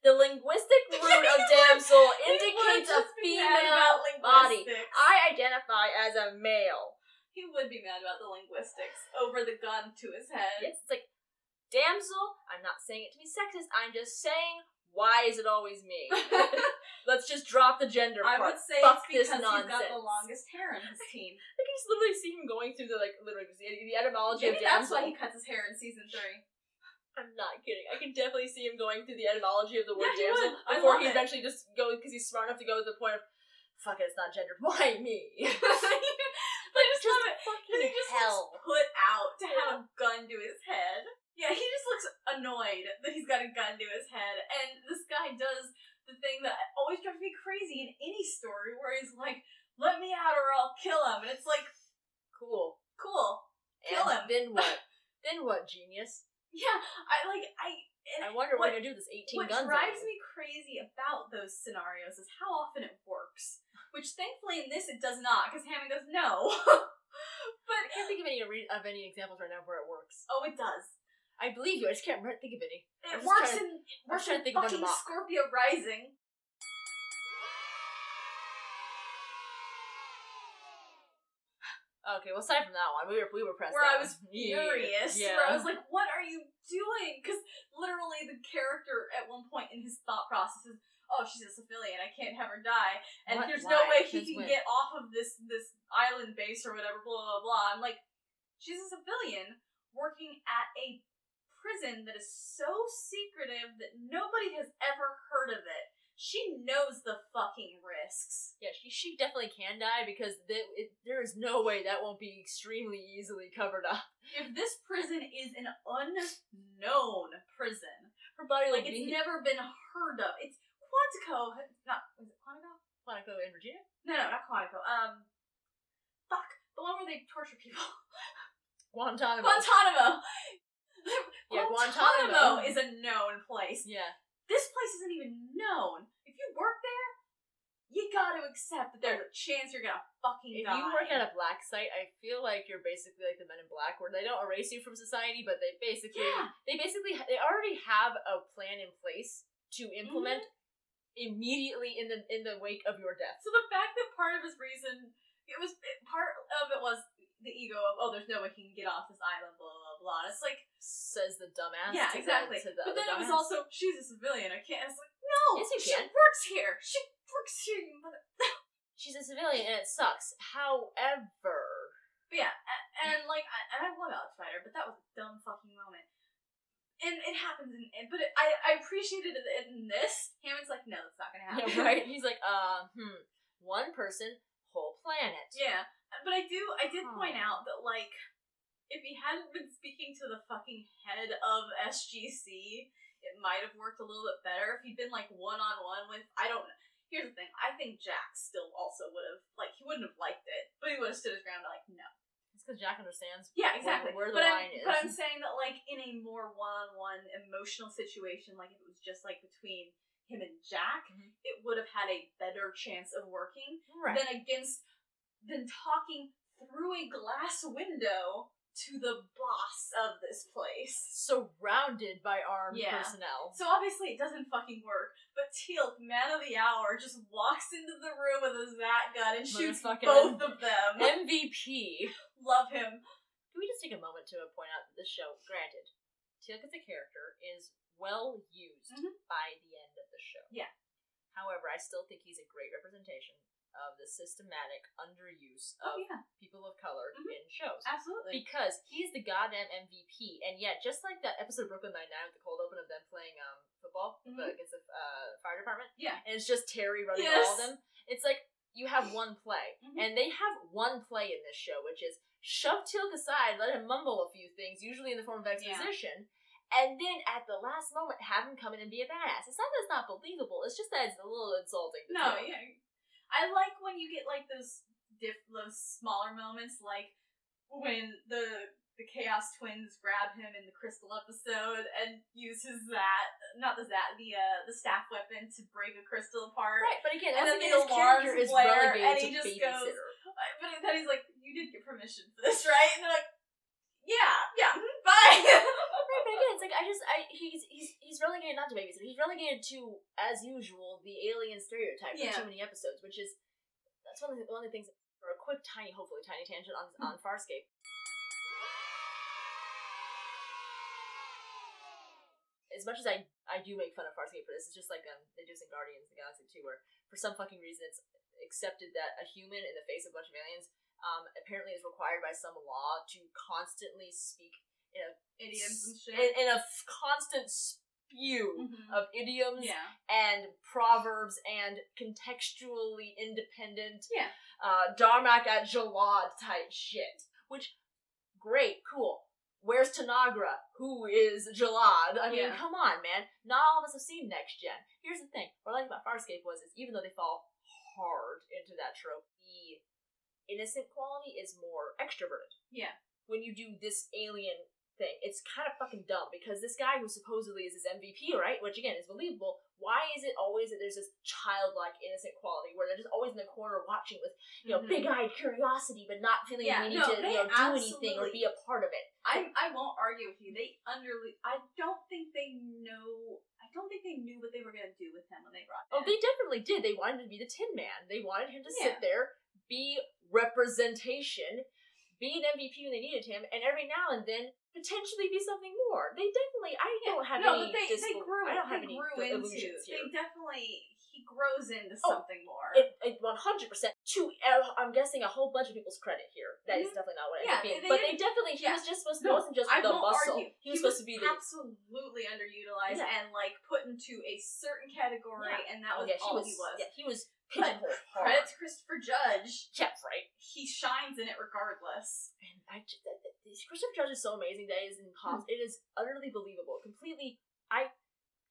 the linguistic root of damsel indicates a just be mad female body. I identify as a male. He would be mad about the linguistics over the gun to his head. Yes, it's like damsel. I'm not saying it to be sexist. I'm just saying, why is it always me? Let's just drop the gender I part. would say Fuck it's this because he's got the longest hair in his team. I can just literally see him going through the like literally the, the etymology Maybe of that's damsel. why he cuts his hair in season three. I'm not kidding. I can definitely see him going through the etymology of the word Yeah, he damsel would. I before love he it. eventually just go because he's smart enough to go to the point of, fuck it, it's not gendered. Why me? I just, love it. 'cause fucking he just hell. looks put out to have a gun to his head. Yeah, he just looks annoyed that he's got a gun to his head. And this guy does the thing that always drives me crazy in any story where he's like, let me out or I'll kill him. And it's like, Cool. cool. Kill and him. Then what? then what, genius? Yeah, I like, I. I wonder what, what- you're gonna do with this 18 What guns. on drives me crazy about those scenarios is how often it works. Which thankfully in this it does not, because Hammond goes, no. but, I can't think of any re- of any examples right now where it works. oh, it does. I believe you. I just can't re- think of any. It I'm just works trying in, it works trying to in think of fucking. Scorpia Rising. Okay, well, aside from that one, we were we were pressed. Where I was one. Yeah. furious. Yeah. Where I was like, what are you doing? Because literally the character at one point in his thought process is, oh, she's a civilian. I can't have her die. And What? there's no Why? way he Since can when? get off of this this island base or whatever, blah, blah, blah. I'm like, she's a civilian working at a prison that is so secretive that nobody has ever heard of it. She knows the fucking risks. Yeah, she, she definitely can die because the, it, there is no way that won't be extremely easily covered up. If this prison is an unknown prison, Her body like like it's never been heard of. It's Quantico, not is it Quantico? Quantico in Virginia. No, no, not Quantico. Um, fuck, the one where they torture people. Guantanamo. Guantanamo. Yeah, Guantanamo Guantanamo. is a known place. yeah, This place isn't even known. If you work there, you got to accept that there's a chance you're gonna fucking if die. you work at a black site, I feel like you're basically like the Men in Black, where they don't erase you from society, but they basically Yeah. they basically they already have a plan in place to implement Mm-hmm. immediately in the in the wake of your death. So the fact that part of his reason, it was part of it was the ego of oh, there's no way he can get off this island, blah blah blah. And it's like Says the dumbass. yeah, to exactly. The, but then it was also she's a civilian. I can't. It's like no, Yes, you she can. works here. She works here. You mother. she's a civilian and it sucks. However, But yeah, and, and like I, and I love Alex Rider, but that was a dumb fucking moment. And it happens in, but it, I I appreciated it in this. Hammond's like, no, that's not gonna happen. yeah, right? He's like, uh, hmm, one person, whole planet. Yeah, but I do. I did point out that like, if he hadn't been speaking to the fucking head of SGC, it might have worked a little bit better. If he'd been like one on one with, I don't. know. Here's the thing. I think Jack still also would have like he wouldn't have liked it, but he would have stood his ground like no. It's because Jack understands. Yeah, exactly. Where, the but line I'm, is. But I'm saying that like in a more one on one emotional situation, like if it was just like between him and Jack, Mhm. it would have had a better chance of working right. than against than talking through a glass window to the boss of this place. Surrounded by armed Yeah. personnel. So obviously it doesn't fucking work. But Teal'c, man of the hour, just walks into the room with a Zat gun and shoots both of them. MVP. Love him. Can we just take a moment to point out that this show, granted, Teal'c as a character is well used Mhm. by the end of the show. Yeah. However, I still think he's a great representation of the systematic underuse Oh of yeah, people of color Mhm. in shows. absolutely. Because he's the goddamn MVP, and yet, just like that episode of Brooklyn Nine Nine with the cold open of them playing um football Mhm. against the uh, fire department, Yeah. and it's just Terry running Yes. all of them. It's like you have one play, Mhm. and they have one play in this show, which is shove Teal'c aside, let him mumble a few things, usually in the form of exposition, and then at the last moment have him come in and be a badass. It's not that it's not believable; it's just that it's a little insulting. to No, yeah. I like when you get like those diff those smaller moments, like when the the Chaos Twins grab him in the Crystal episode and uses that not the that the uh the staff weapon to break a crystal apart. Right, but again, And then the his character is relegated and he to just babysitter. Uh, But then he's like, "You did get permission for this, right?" And they're like, "Yeah, yeah, mhm, bye." Right, but again, it's like I just I he's he's he's relegated not to babysitter. He's relegated to, as usual, the alien stereotype Yeah. for too many episodes, which is that's one of the, one of the things. For a quick, tiny, hopefully tiny tangent on Hmm. on Farscape. As much as I I do make fun of Farscape for this, it's just like um they do in Guardians of the Galaxy too, where for some fucking reason it's accepted that a human in the face of a bunch of aliens um apparently is required by some law to constantly speak in a Idioms and shit. in, in a f- constant spew Mhm. of idioms Yeah. and proverbs and contextually independent Yeah. uh Darmok at Jalad type shit. Which great, cool. Where's Tanagra? Who is Jalad? I mean, Yeah. come on, man. Not all of us have seen Next Gen. Here's the thing. What I like about Farscape was is even though they fall hard into that trope, the innocent quality is more extroverted Yeah. when you do this alien thing. It's kind of fucking dumb because this guy who supposedly is his MVP, right? Which again is believable. Why is it always that there's this childlike innocent quality where they're just always in the corner watching with you know Mhm. big-eyed curiosity, but not feeling Yeah, we need no, to you know do anything or be a part of it. I I won't argue with you. They under I don't think they know. I don't think they knew what they were gonna do with him when they brought him. Oh, they definitely did. They wanted him to be the Tin Man. They wanted him to Yeah. sit there, be representation, be an MVP when they needed him, and every now and then potentially be something more. They definitely. I don't have no, any. but they they grew. I don't have any grew into. They definitely he grows into Oh, something more. It, it 100% to uh, I'm guessing a whole bunch of people's credit here. That is Mhm. definitely not what it Yeah, ended up being. but they definitely he yeah. was just supposed to No, he wasn't just I the muscle. argue. He was supposed to be the absolutely underutilized Yeah. and like put into a certain category, and that oh, was yeah, he all was, he was. Yeah, he was But pigeonholed hard. Credit to Christopher Judge. Yeah, right. He shines in it regardless. And I that, that, this Christopher Judge is so amazing that it is Hmm. impossible. It is utterly believable. Completely, I.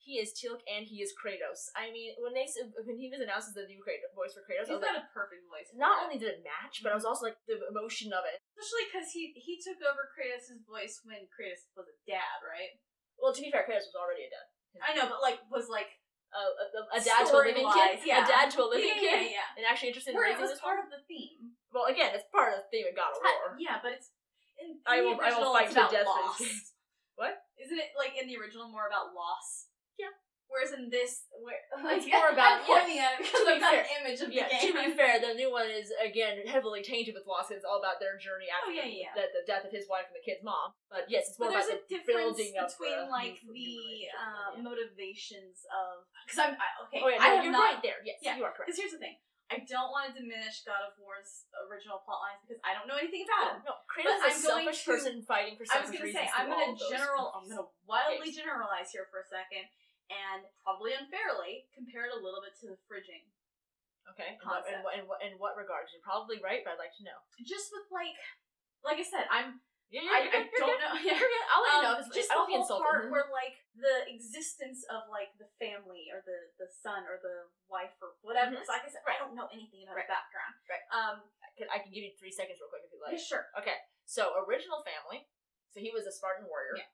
He is Teal'c and he is Kratos. I mean, when they when he was announced as the new Kratos, voice for Kratos, He's was like, got a perfect voice. not it. only did it match, but I was also like the emotion of it. especially because he he took over Kratos' voice when Kratos was a dad, right? Well, to be fair, Kratos was already a dad. I know, but like was like a, a, a dad to a living kid, yeah. a dad to a living yeah, kid, yeah, yeah. and actually interested in Where it was part one. of the theme. Well, again, it's part of the theme of God of War. I- yeah, but it's in, in I the will, I original will fight it's to about death loss. game. Isn't it like in the original more about loss? Yeah. Whereas in this, where like, It's more about- I'm pointing at it because I've got an image of Yeah, the to be fair, the new one is again heavily tainted with loss. It's all about their journey after Oh, yeah, the, yeah. the, the death of his wife and the kid's mom. But yes, it's more But there's about a the difference building of between the like the uh, motivations of because I'm I, okay. Oh yeah, no, have you're not, right there. Yes, Yeah, you are correct. Because here's the thing, I don't want to diminish God of War's original plot lines because I don't know anything about him. No, Kratos is a I'm going selfish to- person fighting for selfish reasons. I was gonna say I'm gonna general I'm gonna wildly Games. generalize here for a second and probably unfairly compare it a little bit to the fridging. Okay, in what, in, what, in, what, in what regard? 'Cause You're probably right, but I'd like to know. Just with like like I said, I'm Yeah, yeah, I, I don't know yeah. You're good. I'll let you know. Um, it's, just I don't the whole insulted. part where like the existence of like the family or the the son or the wife or whatever. Mhm. So like I said, I don't know anything about Right. his background. Right. Um. I can, I can give you three seconds real quick if you like. yeah, sure. Okay, so original family. So he was a Spartan warrior Yeah.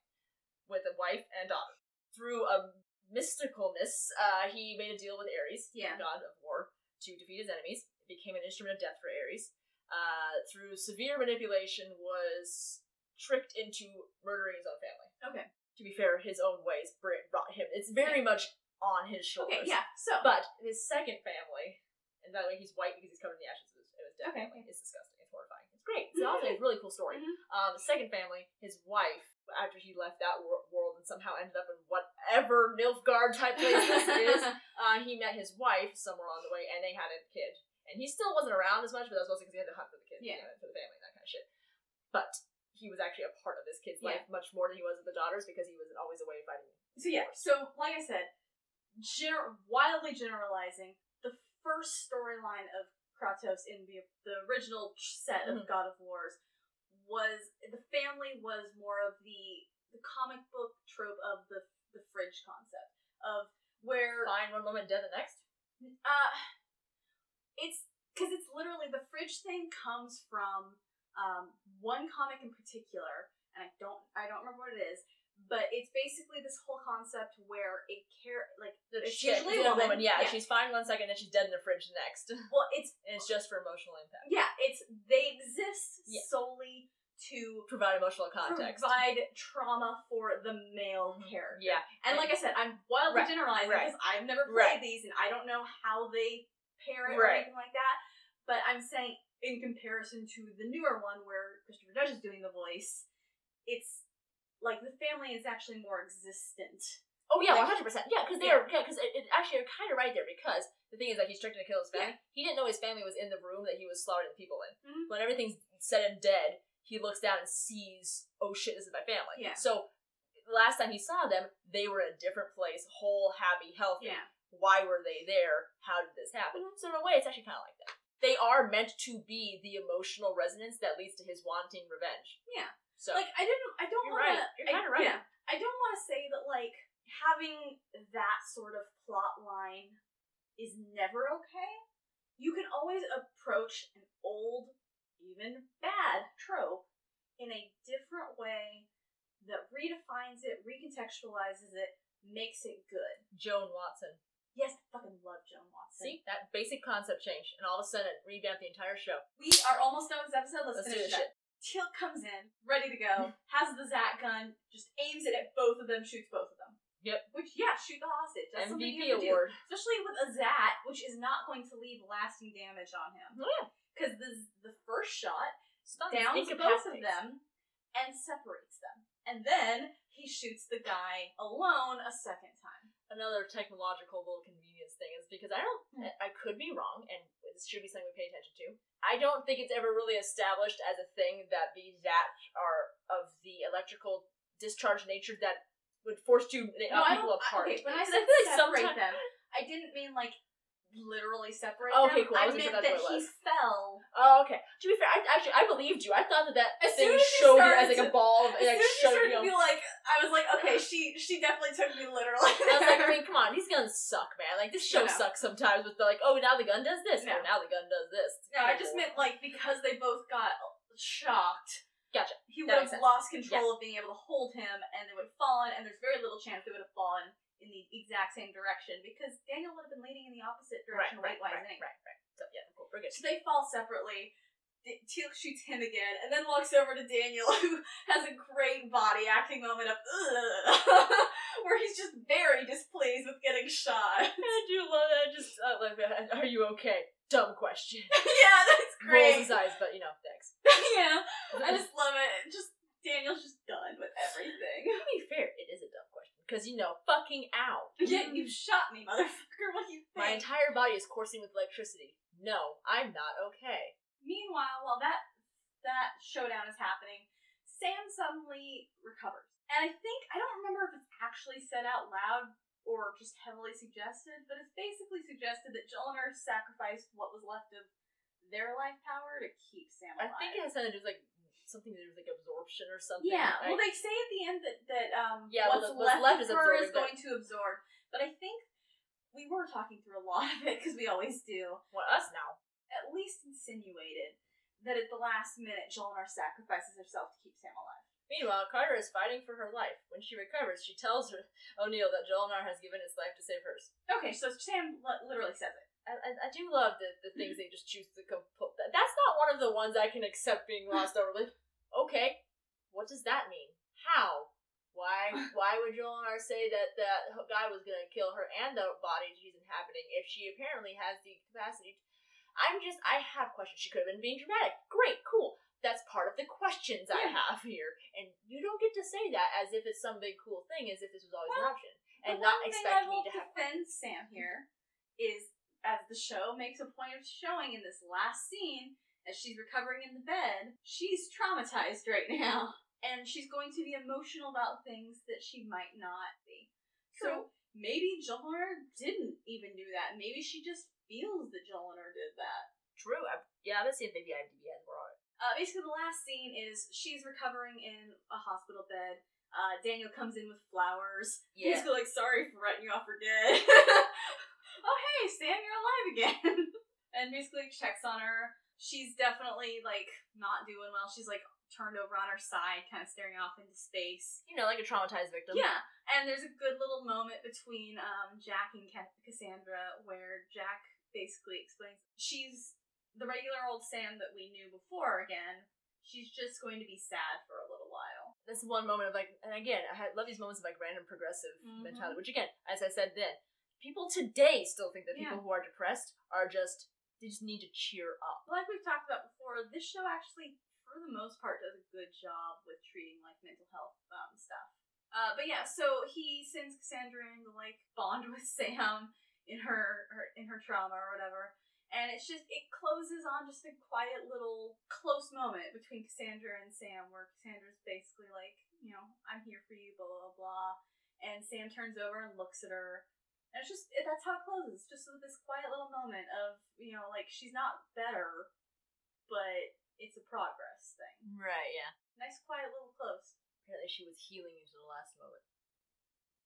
with a wife and daughter. Through a mysticalness, uh, he made a deal with Ares, Yeah. god of war, to defeat his enemies. It became an instrument of death for Ares. Uh, through severe manipulation, was tricked into murdering his own family. Okay. To be fair, his own ways brought him. It's very much on his shoulders. Okay. Yeah. So. But his second family, and by the way, he's white because he's covered in the ashes of his, dead Okay. family. It's disgusting. It's horrifying. It's great. It's also a really cool story. Mhm. Um, second family, his wife, after he left that wor- world and somehow ended up in whatever Nilfgaard type place this is, uh, he met his wife somewhere on the way, and they had a kid. And he still wasn't around as much, but that was mostly because he had to hunt for the kid, you Yeah. know, for the family, and that kind of shit. But he was actually a part of this kid's Yeah. life much more than he was with the daughters because he was always away fighting. So yeah, so like I said, gener- wildly generalizing, the first storyline of Kratos in the the original set of Mhm. God of Wars was the family was more of the the comic book trope of the the fridge concept of where Fine one moment, dead the next. uh it's because it's literally the fridge thing comes from um, one comic in particular, and I don't I don't remember what it is, but it's basically this whole concept where a care like The It's chick, usually a woman, Yeah, yeah. she's fine one second, then she's dead in the fridge the next. well it's it's just for emotional impact. yeah it's they exist Yeah. solely to Provide emotional context. provide trauma for the male Mhm. character. Yeah. And like I said, I'm wildly Right, generalizing right. because I've never played Right. these and I don't know how they pair it or anything like that. But I'm saying in comparison to the newer one where Christopher Judge is doing the voice, it's like the family is actually more existent. Oh yeah, one hundred percent. Yeah, because they're yeah, because it, it actually you're kind of right there because the thing is like he's tricked to kill his family. He didn't know his family was in the room that he was slaughtering people in. Mhm. When everything's said and dead, he looks down and sees, oh shit, this is my family. Yeah. So the last time he saw them, they were in a different place, whole, happy, healthy. Yeah. Why were they there? How did this happen? So in a way, it's actually kind of like that. They are meant to be the emotional resonance that leads to his wanting revenge. Yeah. So Like I didn't I don't wanna right. You're kinda right. Yeah. I don't wanna say that like having that sort of plot line is never okay. You can always approach an old, even bad trope in a different way that redefines it, recontextualizes it, makes it good. Joan Watson. Yes, I fucking love Joan Watson. See that basic concept change, and all of a sudden it revamped the entire show. We are almost done with this episode. Let's, Let's do finish this it up. Teal'c comes in, ready to go, has the Zat gun, just aims it at both of them, shoots both of them. Yep. Which, yeah, shoot the hostage. That's something you MVP have to do. award. Especially with a Zat, which is not going to leave lasting damage on him. Oh, yeah. Because the, the first shot Stuns, downs both of them and separates them. And then he shoots the guy alone a second time. Another technological little convenience thing is because I don't, Hmm. I could be wrong, and this should be something we pay attention to. I don't think it's ever really established as a thing that the that are of the electrical discharge nature that would force two uh, No, I people apart. Okay, when I said feel like separate sometimes- them, I didn't mean like literally separate Oh, okay, them. cool. I I, meant that he fell. Oh, okay. To be fair, I actually I believed you. I thought that that As thing soon as you showed started as like a ball of As like soon as you showed started you to be like, I was like, okay, she she definitely took me literally. I was like, I mean, come on, these guns suck, man. Like this show No. sucks sometimes with the like, oh, now the gun does this, oh, No. oh, now the gun does this. no, I just meant like because they both got shocked. Gotcha. He would have lost control of being able to hold him, and they would have fallen. And there's very little chance they would have fallen in the exact same direction because Daniel would have been leading in the opposite direction right, weight-wise right, anyway. right, right. So yeah, cool. We're good. So they fall separately. Teal'c shoots him again, and then walks over to Daniel, who has a great body acting moment of where he's just very displeased with getting shot. I do love that. Just like, uh, are you okay? Dumb question. yeah, that's great. Rolls his eyes, but you know, thanks. yeah, I just love it. Just Daniel's just done with everything. To be fair, it is a dumb question because you know, fucking out. Yeah, mm-hmm. you shot me, motherfucker. What do you think? My entire body is coursing with electricity. No, I'm not okay. Meanwhile, while that that showdown is happening, Sam suddenly recovers. And I think I don't remember if it's actually said out loud or just heavily suggested, but it's basically suggested that Jolinar sacrificed what was left of their life power to keep Sam alive. I alive. think it has something to do with like something to do with like absorption or something. yeah, I- well, they say at the end that that um, Yeah, well, what's, what's left, left of her is going to absorb. But I think we were talking through a lot of it because we always do. well, us now. At least insinuated that at the last minute Jolinar sacrifices herself to keep Sam alive. Meanwhile, Carter is fighting for her life. When she recovers, she tells her O'Neill that Jolinar has given his life to save hers. Okay, so Sam literally says it. I, I, do love the, the things they just choose to compose. That's not one of the ones I can accept being lost over. Like, okay, what does that mean? How? Why? Why would Jolinar say that that guy was gonna kill her and the body she's inhabiting if she apparently has the capacity? To... I'm just, I have questions. She could have been being dramatic. Great, cool. That's part of the questions I have here, and you don't get to say that as if it's some big cool thing, as if this was always Well, an option, and not expect me to have. defend Sam here is as the show makes a point of showing in this last scene as she's recovering in the bed, she's traumatized right now. And she's going to be emotional about things that she might not be. So maybe Jolinar didn't even do that. Maybe she just feels that Jolinar did that. True. I, yeah, let's see if maybe IMDb has more on it. Uh, basically, the last scene is she's recovering in a hospital bed. Uh, Daniel comes in with flowers. Yeah. Basically, like, sorry for writing you off for dead. oh, hey, Sam, you're alive again. and basically checks on her. she's definitely like not doing well. She's like turned over on her side, kind of staring off into space. You know, like a traumatized victim. Yeah, and there's a good little moment between um, Jack and Cassandra where Jack basically explains she's the regular old Sam that we knew before again. She's just going to be sad for a little while. This one moment of like, and again, I love these moments of like random progressive Mhm. mentality. Which again, as I said then, people today still think that Yeah. people who are depressed are just they just need to cheer up. Like we've talked about before, this show actually, for the most part, does a good job with treating like mental health um, stuff. Uh, but yeah, so he sends Cassandra in to like bond with Sam in her, her in her trauma or whatever, and it's just it closes on just a quiet little close moment between Cassandra and Sam, where Cassandra's basically like, you know, I'm here for you, blah blah blah, and Sam turns over and looks at her, and it's just it, that's how it closes, just with this quiet little moment of you know, like she's not better, but it's a progress thing. Right. Yeah. Nice quiet little close. Apparently, she was healing into the last moment,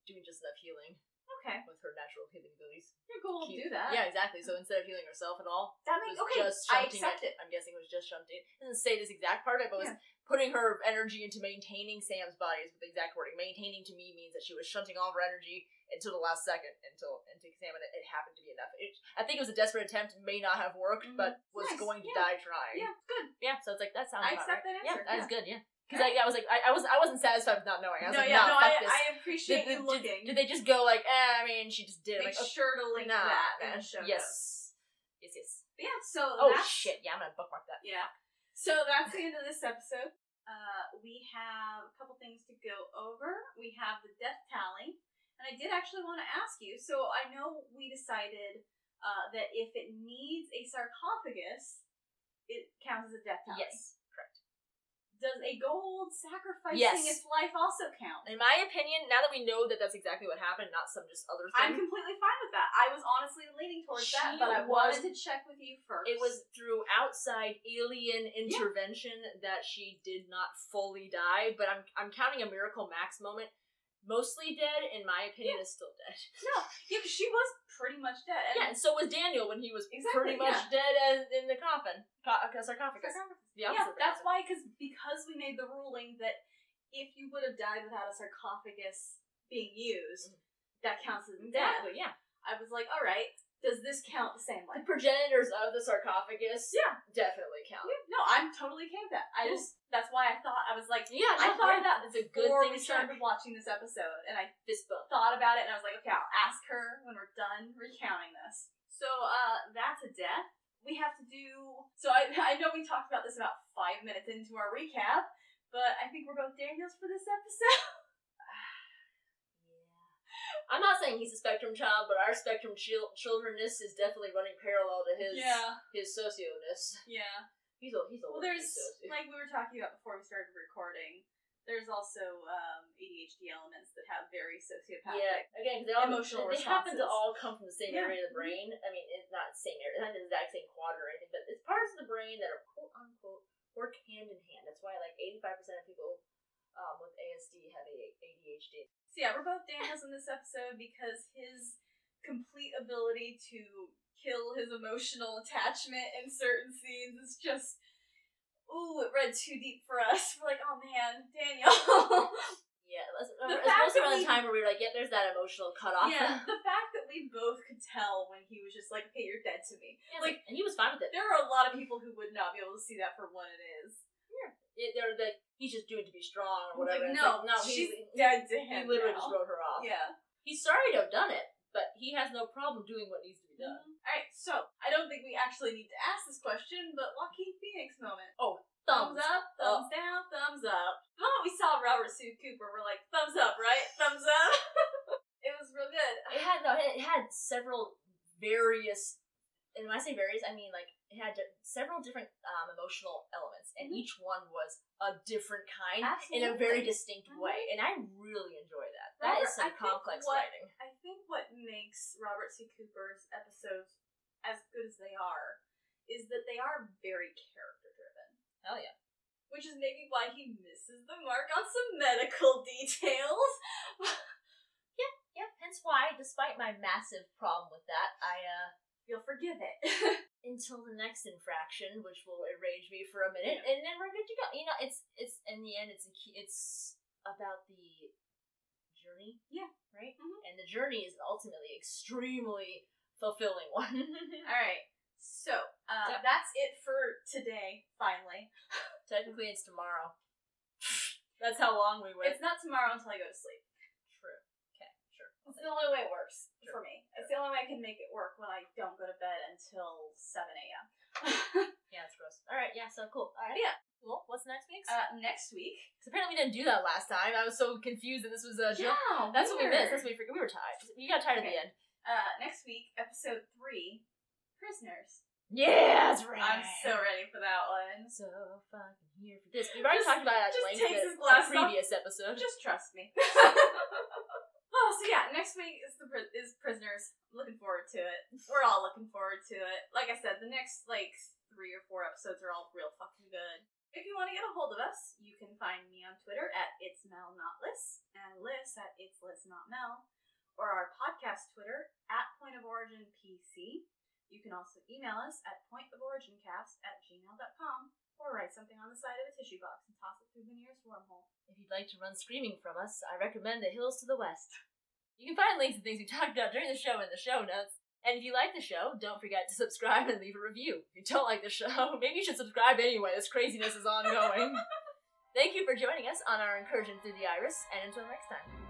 doing just enough healing Okay, with her natural healing abilities. you're cool. Keep- Do that. Yeah, exactly. So instead of healing herself at all, that makes okay. just I accept it. I'm guessing it was just shunting. It doesn't say this exact part of it, but was putting her energy into maintaining Sam's body is the exact wording. Maintaining to me means that she was shunting all of her energy until the last second until and to examine it. It happened to be enough. It, I think it was a desperate attempt, may not have worked, Mhm. but was Nice, going to yeah. die trying. Yeah, good. Yeah, so it's like that sounds I accept right. that Yeah, answer, that is yeah. good, yeah. Because I, I was like, I, I was I wasn't satisfied with not knowing. I was no, like, yeah, no, fuck I, this. I appreciate did, you did- looking. Did, they just go like, eh, I mean, she just did. Make like, okay, sure to link nah, that in the show yes. notes. Yes, yes. Yeah, so Oh shit! Yeah, I'm gonna bookmark that. Yeah. So that's the end of this episode. Uh, we have a couple things to go over. We have the death tally, and I did actually want to ask you. So I know we decided uh, that if it needs a sarcophagus, it counts as a death tally. Yes. Does a Goa'uld sacrificing Yes. its life also count? In my opinion, now that we know that that's exactly what happened, not some just other thing. I'm completely fine with that. I was honestly leaning towards that, but I was- wanted to check with you first. It was through outside alien intervention that she did not fully die, but I'm I'm counting a miracle max moment. Mostly dead, in my opinion, is still dead. no, yeah, 'cause she was pretty much dead. And Yeah, and so was Daniel when he was Exactly, pretty much yeah. dead as in the coffin, Co- uh, sarcophagus. The yeah, that's coffin. why because because we made the ruling that if you would have died without a sarcophagus being used, that counts as death. Exactly. Yeah. I was like, all right, does this count the same way? The progenitors of the sarcophagus, Yeah. definitely count. No, I'm totally okay with that. I Cool. just that's why I thought I was like, Yeah, I thought yeah, of that It's a good thing we check. started watching this episode, and I just thought about it, and I was like, okay, I'll ask her when we're done recounting this. So, uh, that's a death. We have to do. So I I know we talked about this about five minutes into our recap, but I think we're both Daniels for this episode. Yeah. I'm not saying he's a spectrum child, but our spectrum chil- childrenness is definitely running parallel to his his socio-ness. yeah. He's a he's a Well, there's socio. like we were talking about before we started recording. There's also um, ADHD elements that have very sociopathic. yeah, again, they all emotional they happen to all come from the same Yeah. area of the brain. I mean, it's not the same area, it's not the exact same quadrant or anything, but it's parts of the brain that are quote unquote work hand in hand. That's why like 85% of people um, with ASD have A- ADHD. So yeah, we're both Daniels in this episode because his complete ability to kill his emotional attachment in certain scenes is just ooh, it read too deep for us. We're like, oh man, Daniel. Yeah, that's, The it's fact that around the time where we were like, yeah, there's that emotional cutoff. yeah, the fact that we both could tell when he was just like, hey, you're dead to me. Yeah, like, and he was fine with it. There are a lot of people who would not be able to see that for what it is. It they're like, he's just doing it to be strong or whatever. like, no, like, no, she's he, dead to him. he literally now. just wrote her off. Yeah. He's sorry to have done it, but he has no problem doing what needs to be done. Mm-hmm. Alright, so I don't think we actually need to ask this question, but Joaquin Phoenix moment. Oh, thumbs. Thumbs up, thumbs down, thumbs up. The moment we saw Robert C. Cooper, we're like, thumbs up, right? Thumbs up. it was real good. It had no. It had several various. And when I say various, I mean like it had several different um, emotional elements, and Mhm. each one was a different kind in a very distinct Mhm. way, and I really enjoy that. That Robert, is some I complex what- writing. I think what makes Robert C. Cooper's episodes as good as they are is that they are very character driven. Hell yeah. Which is maybe why he misses the mark on some medical details. Yeah, hence why, despite my massive problem with that, I uh you'll forgive it. Until the next infraction, which will enrage me for a minute, and then we're good to go. You know, it's it's in the end, it's a key, it's about the journey. Yeah. Right. Mhm. And the journey is ultimately extremely fulfilling one. All right. So uh, Yep. that's it for today. Finally, Technically, it's tomorrow. That's how long we went. it's not tomorrow until I go to sleep. Okay, sure. It's the only way it works Sure. for me. It's the only way I can make it work when I don't go to bed until seven a.m. Yeah, it's gross. All right. Yeah. So cool. All right. Yeah. Cool. What's next week's? uh, next week. 'Cause apparently we didn't do that last time. I was so confused that this was a joke. Yeah, That's what we missed. That's what we forgot. We were tired. We got tired at the end. Uh, next week, episode three, prisoners. Yeah, that's right. I'm so ready for that one. so fucking here for this. We've already Just- talked about it at length in a glasses off. previous episode. Just trust me. so yeah, next week is the is prisoners. Looking forward to it. We're all looking forward to it. Like I said, the next like three or four episodes are all real fucking good. If you want to get a hold of us, you can find me on Twitter at it's Mel not Liz and Liz at it's Liz not Mel, or our podcast Twitter at Point of Origin PC. You can also email us at pointoforigincast at gmail.com or write something on the side of a tissue box and toss it through the nearest wormhole. If you'd like to run screaming from us, I recommend the hills to the west. You can find links to things we talked about during the show in the show notes. And if you like the show, don't forget to subscribe and leave a review. If you don't like the show, maybe you should subscribe anyway. This craziness is ongoing. Thank you for joining us on our incursion through the iris, and until next time.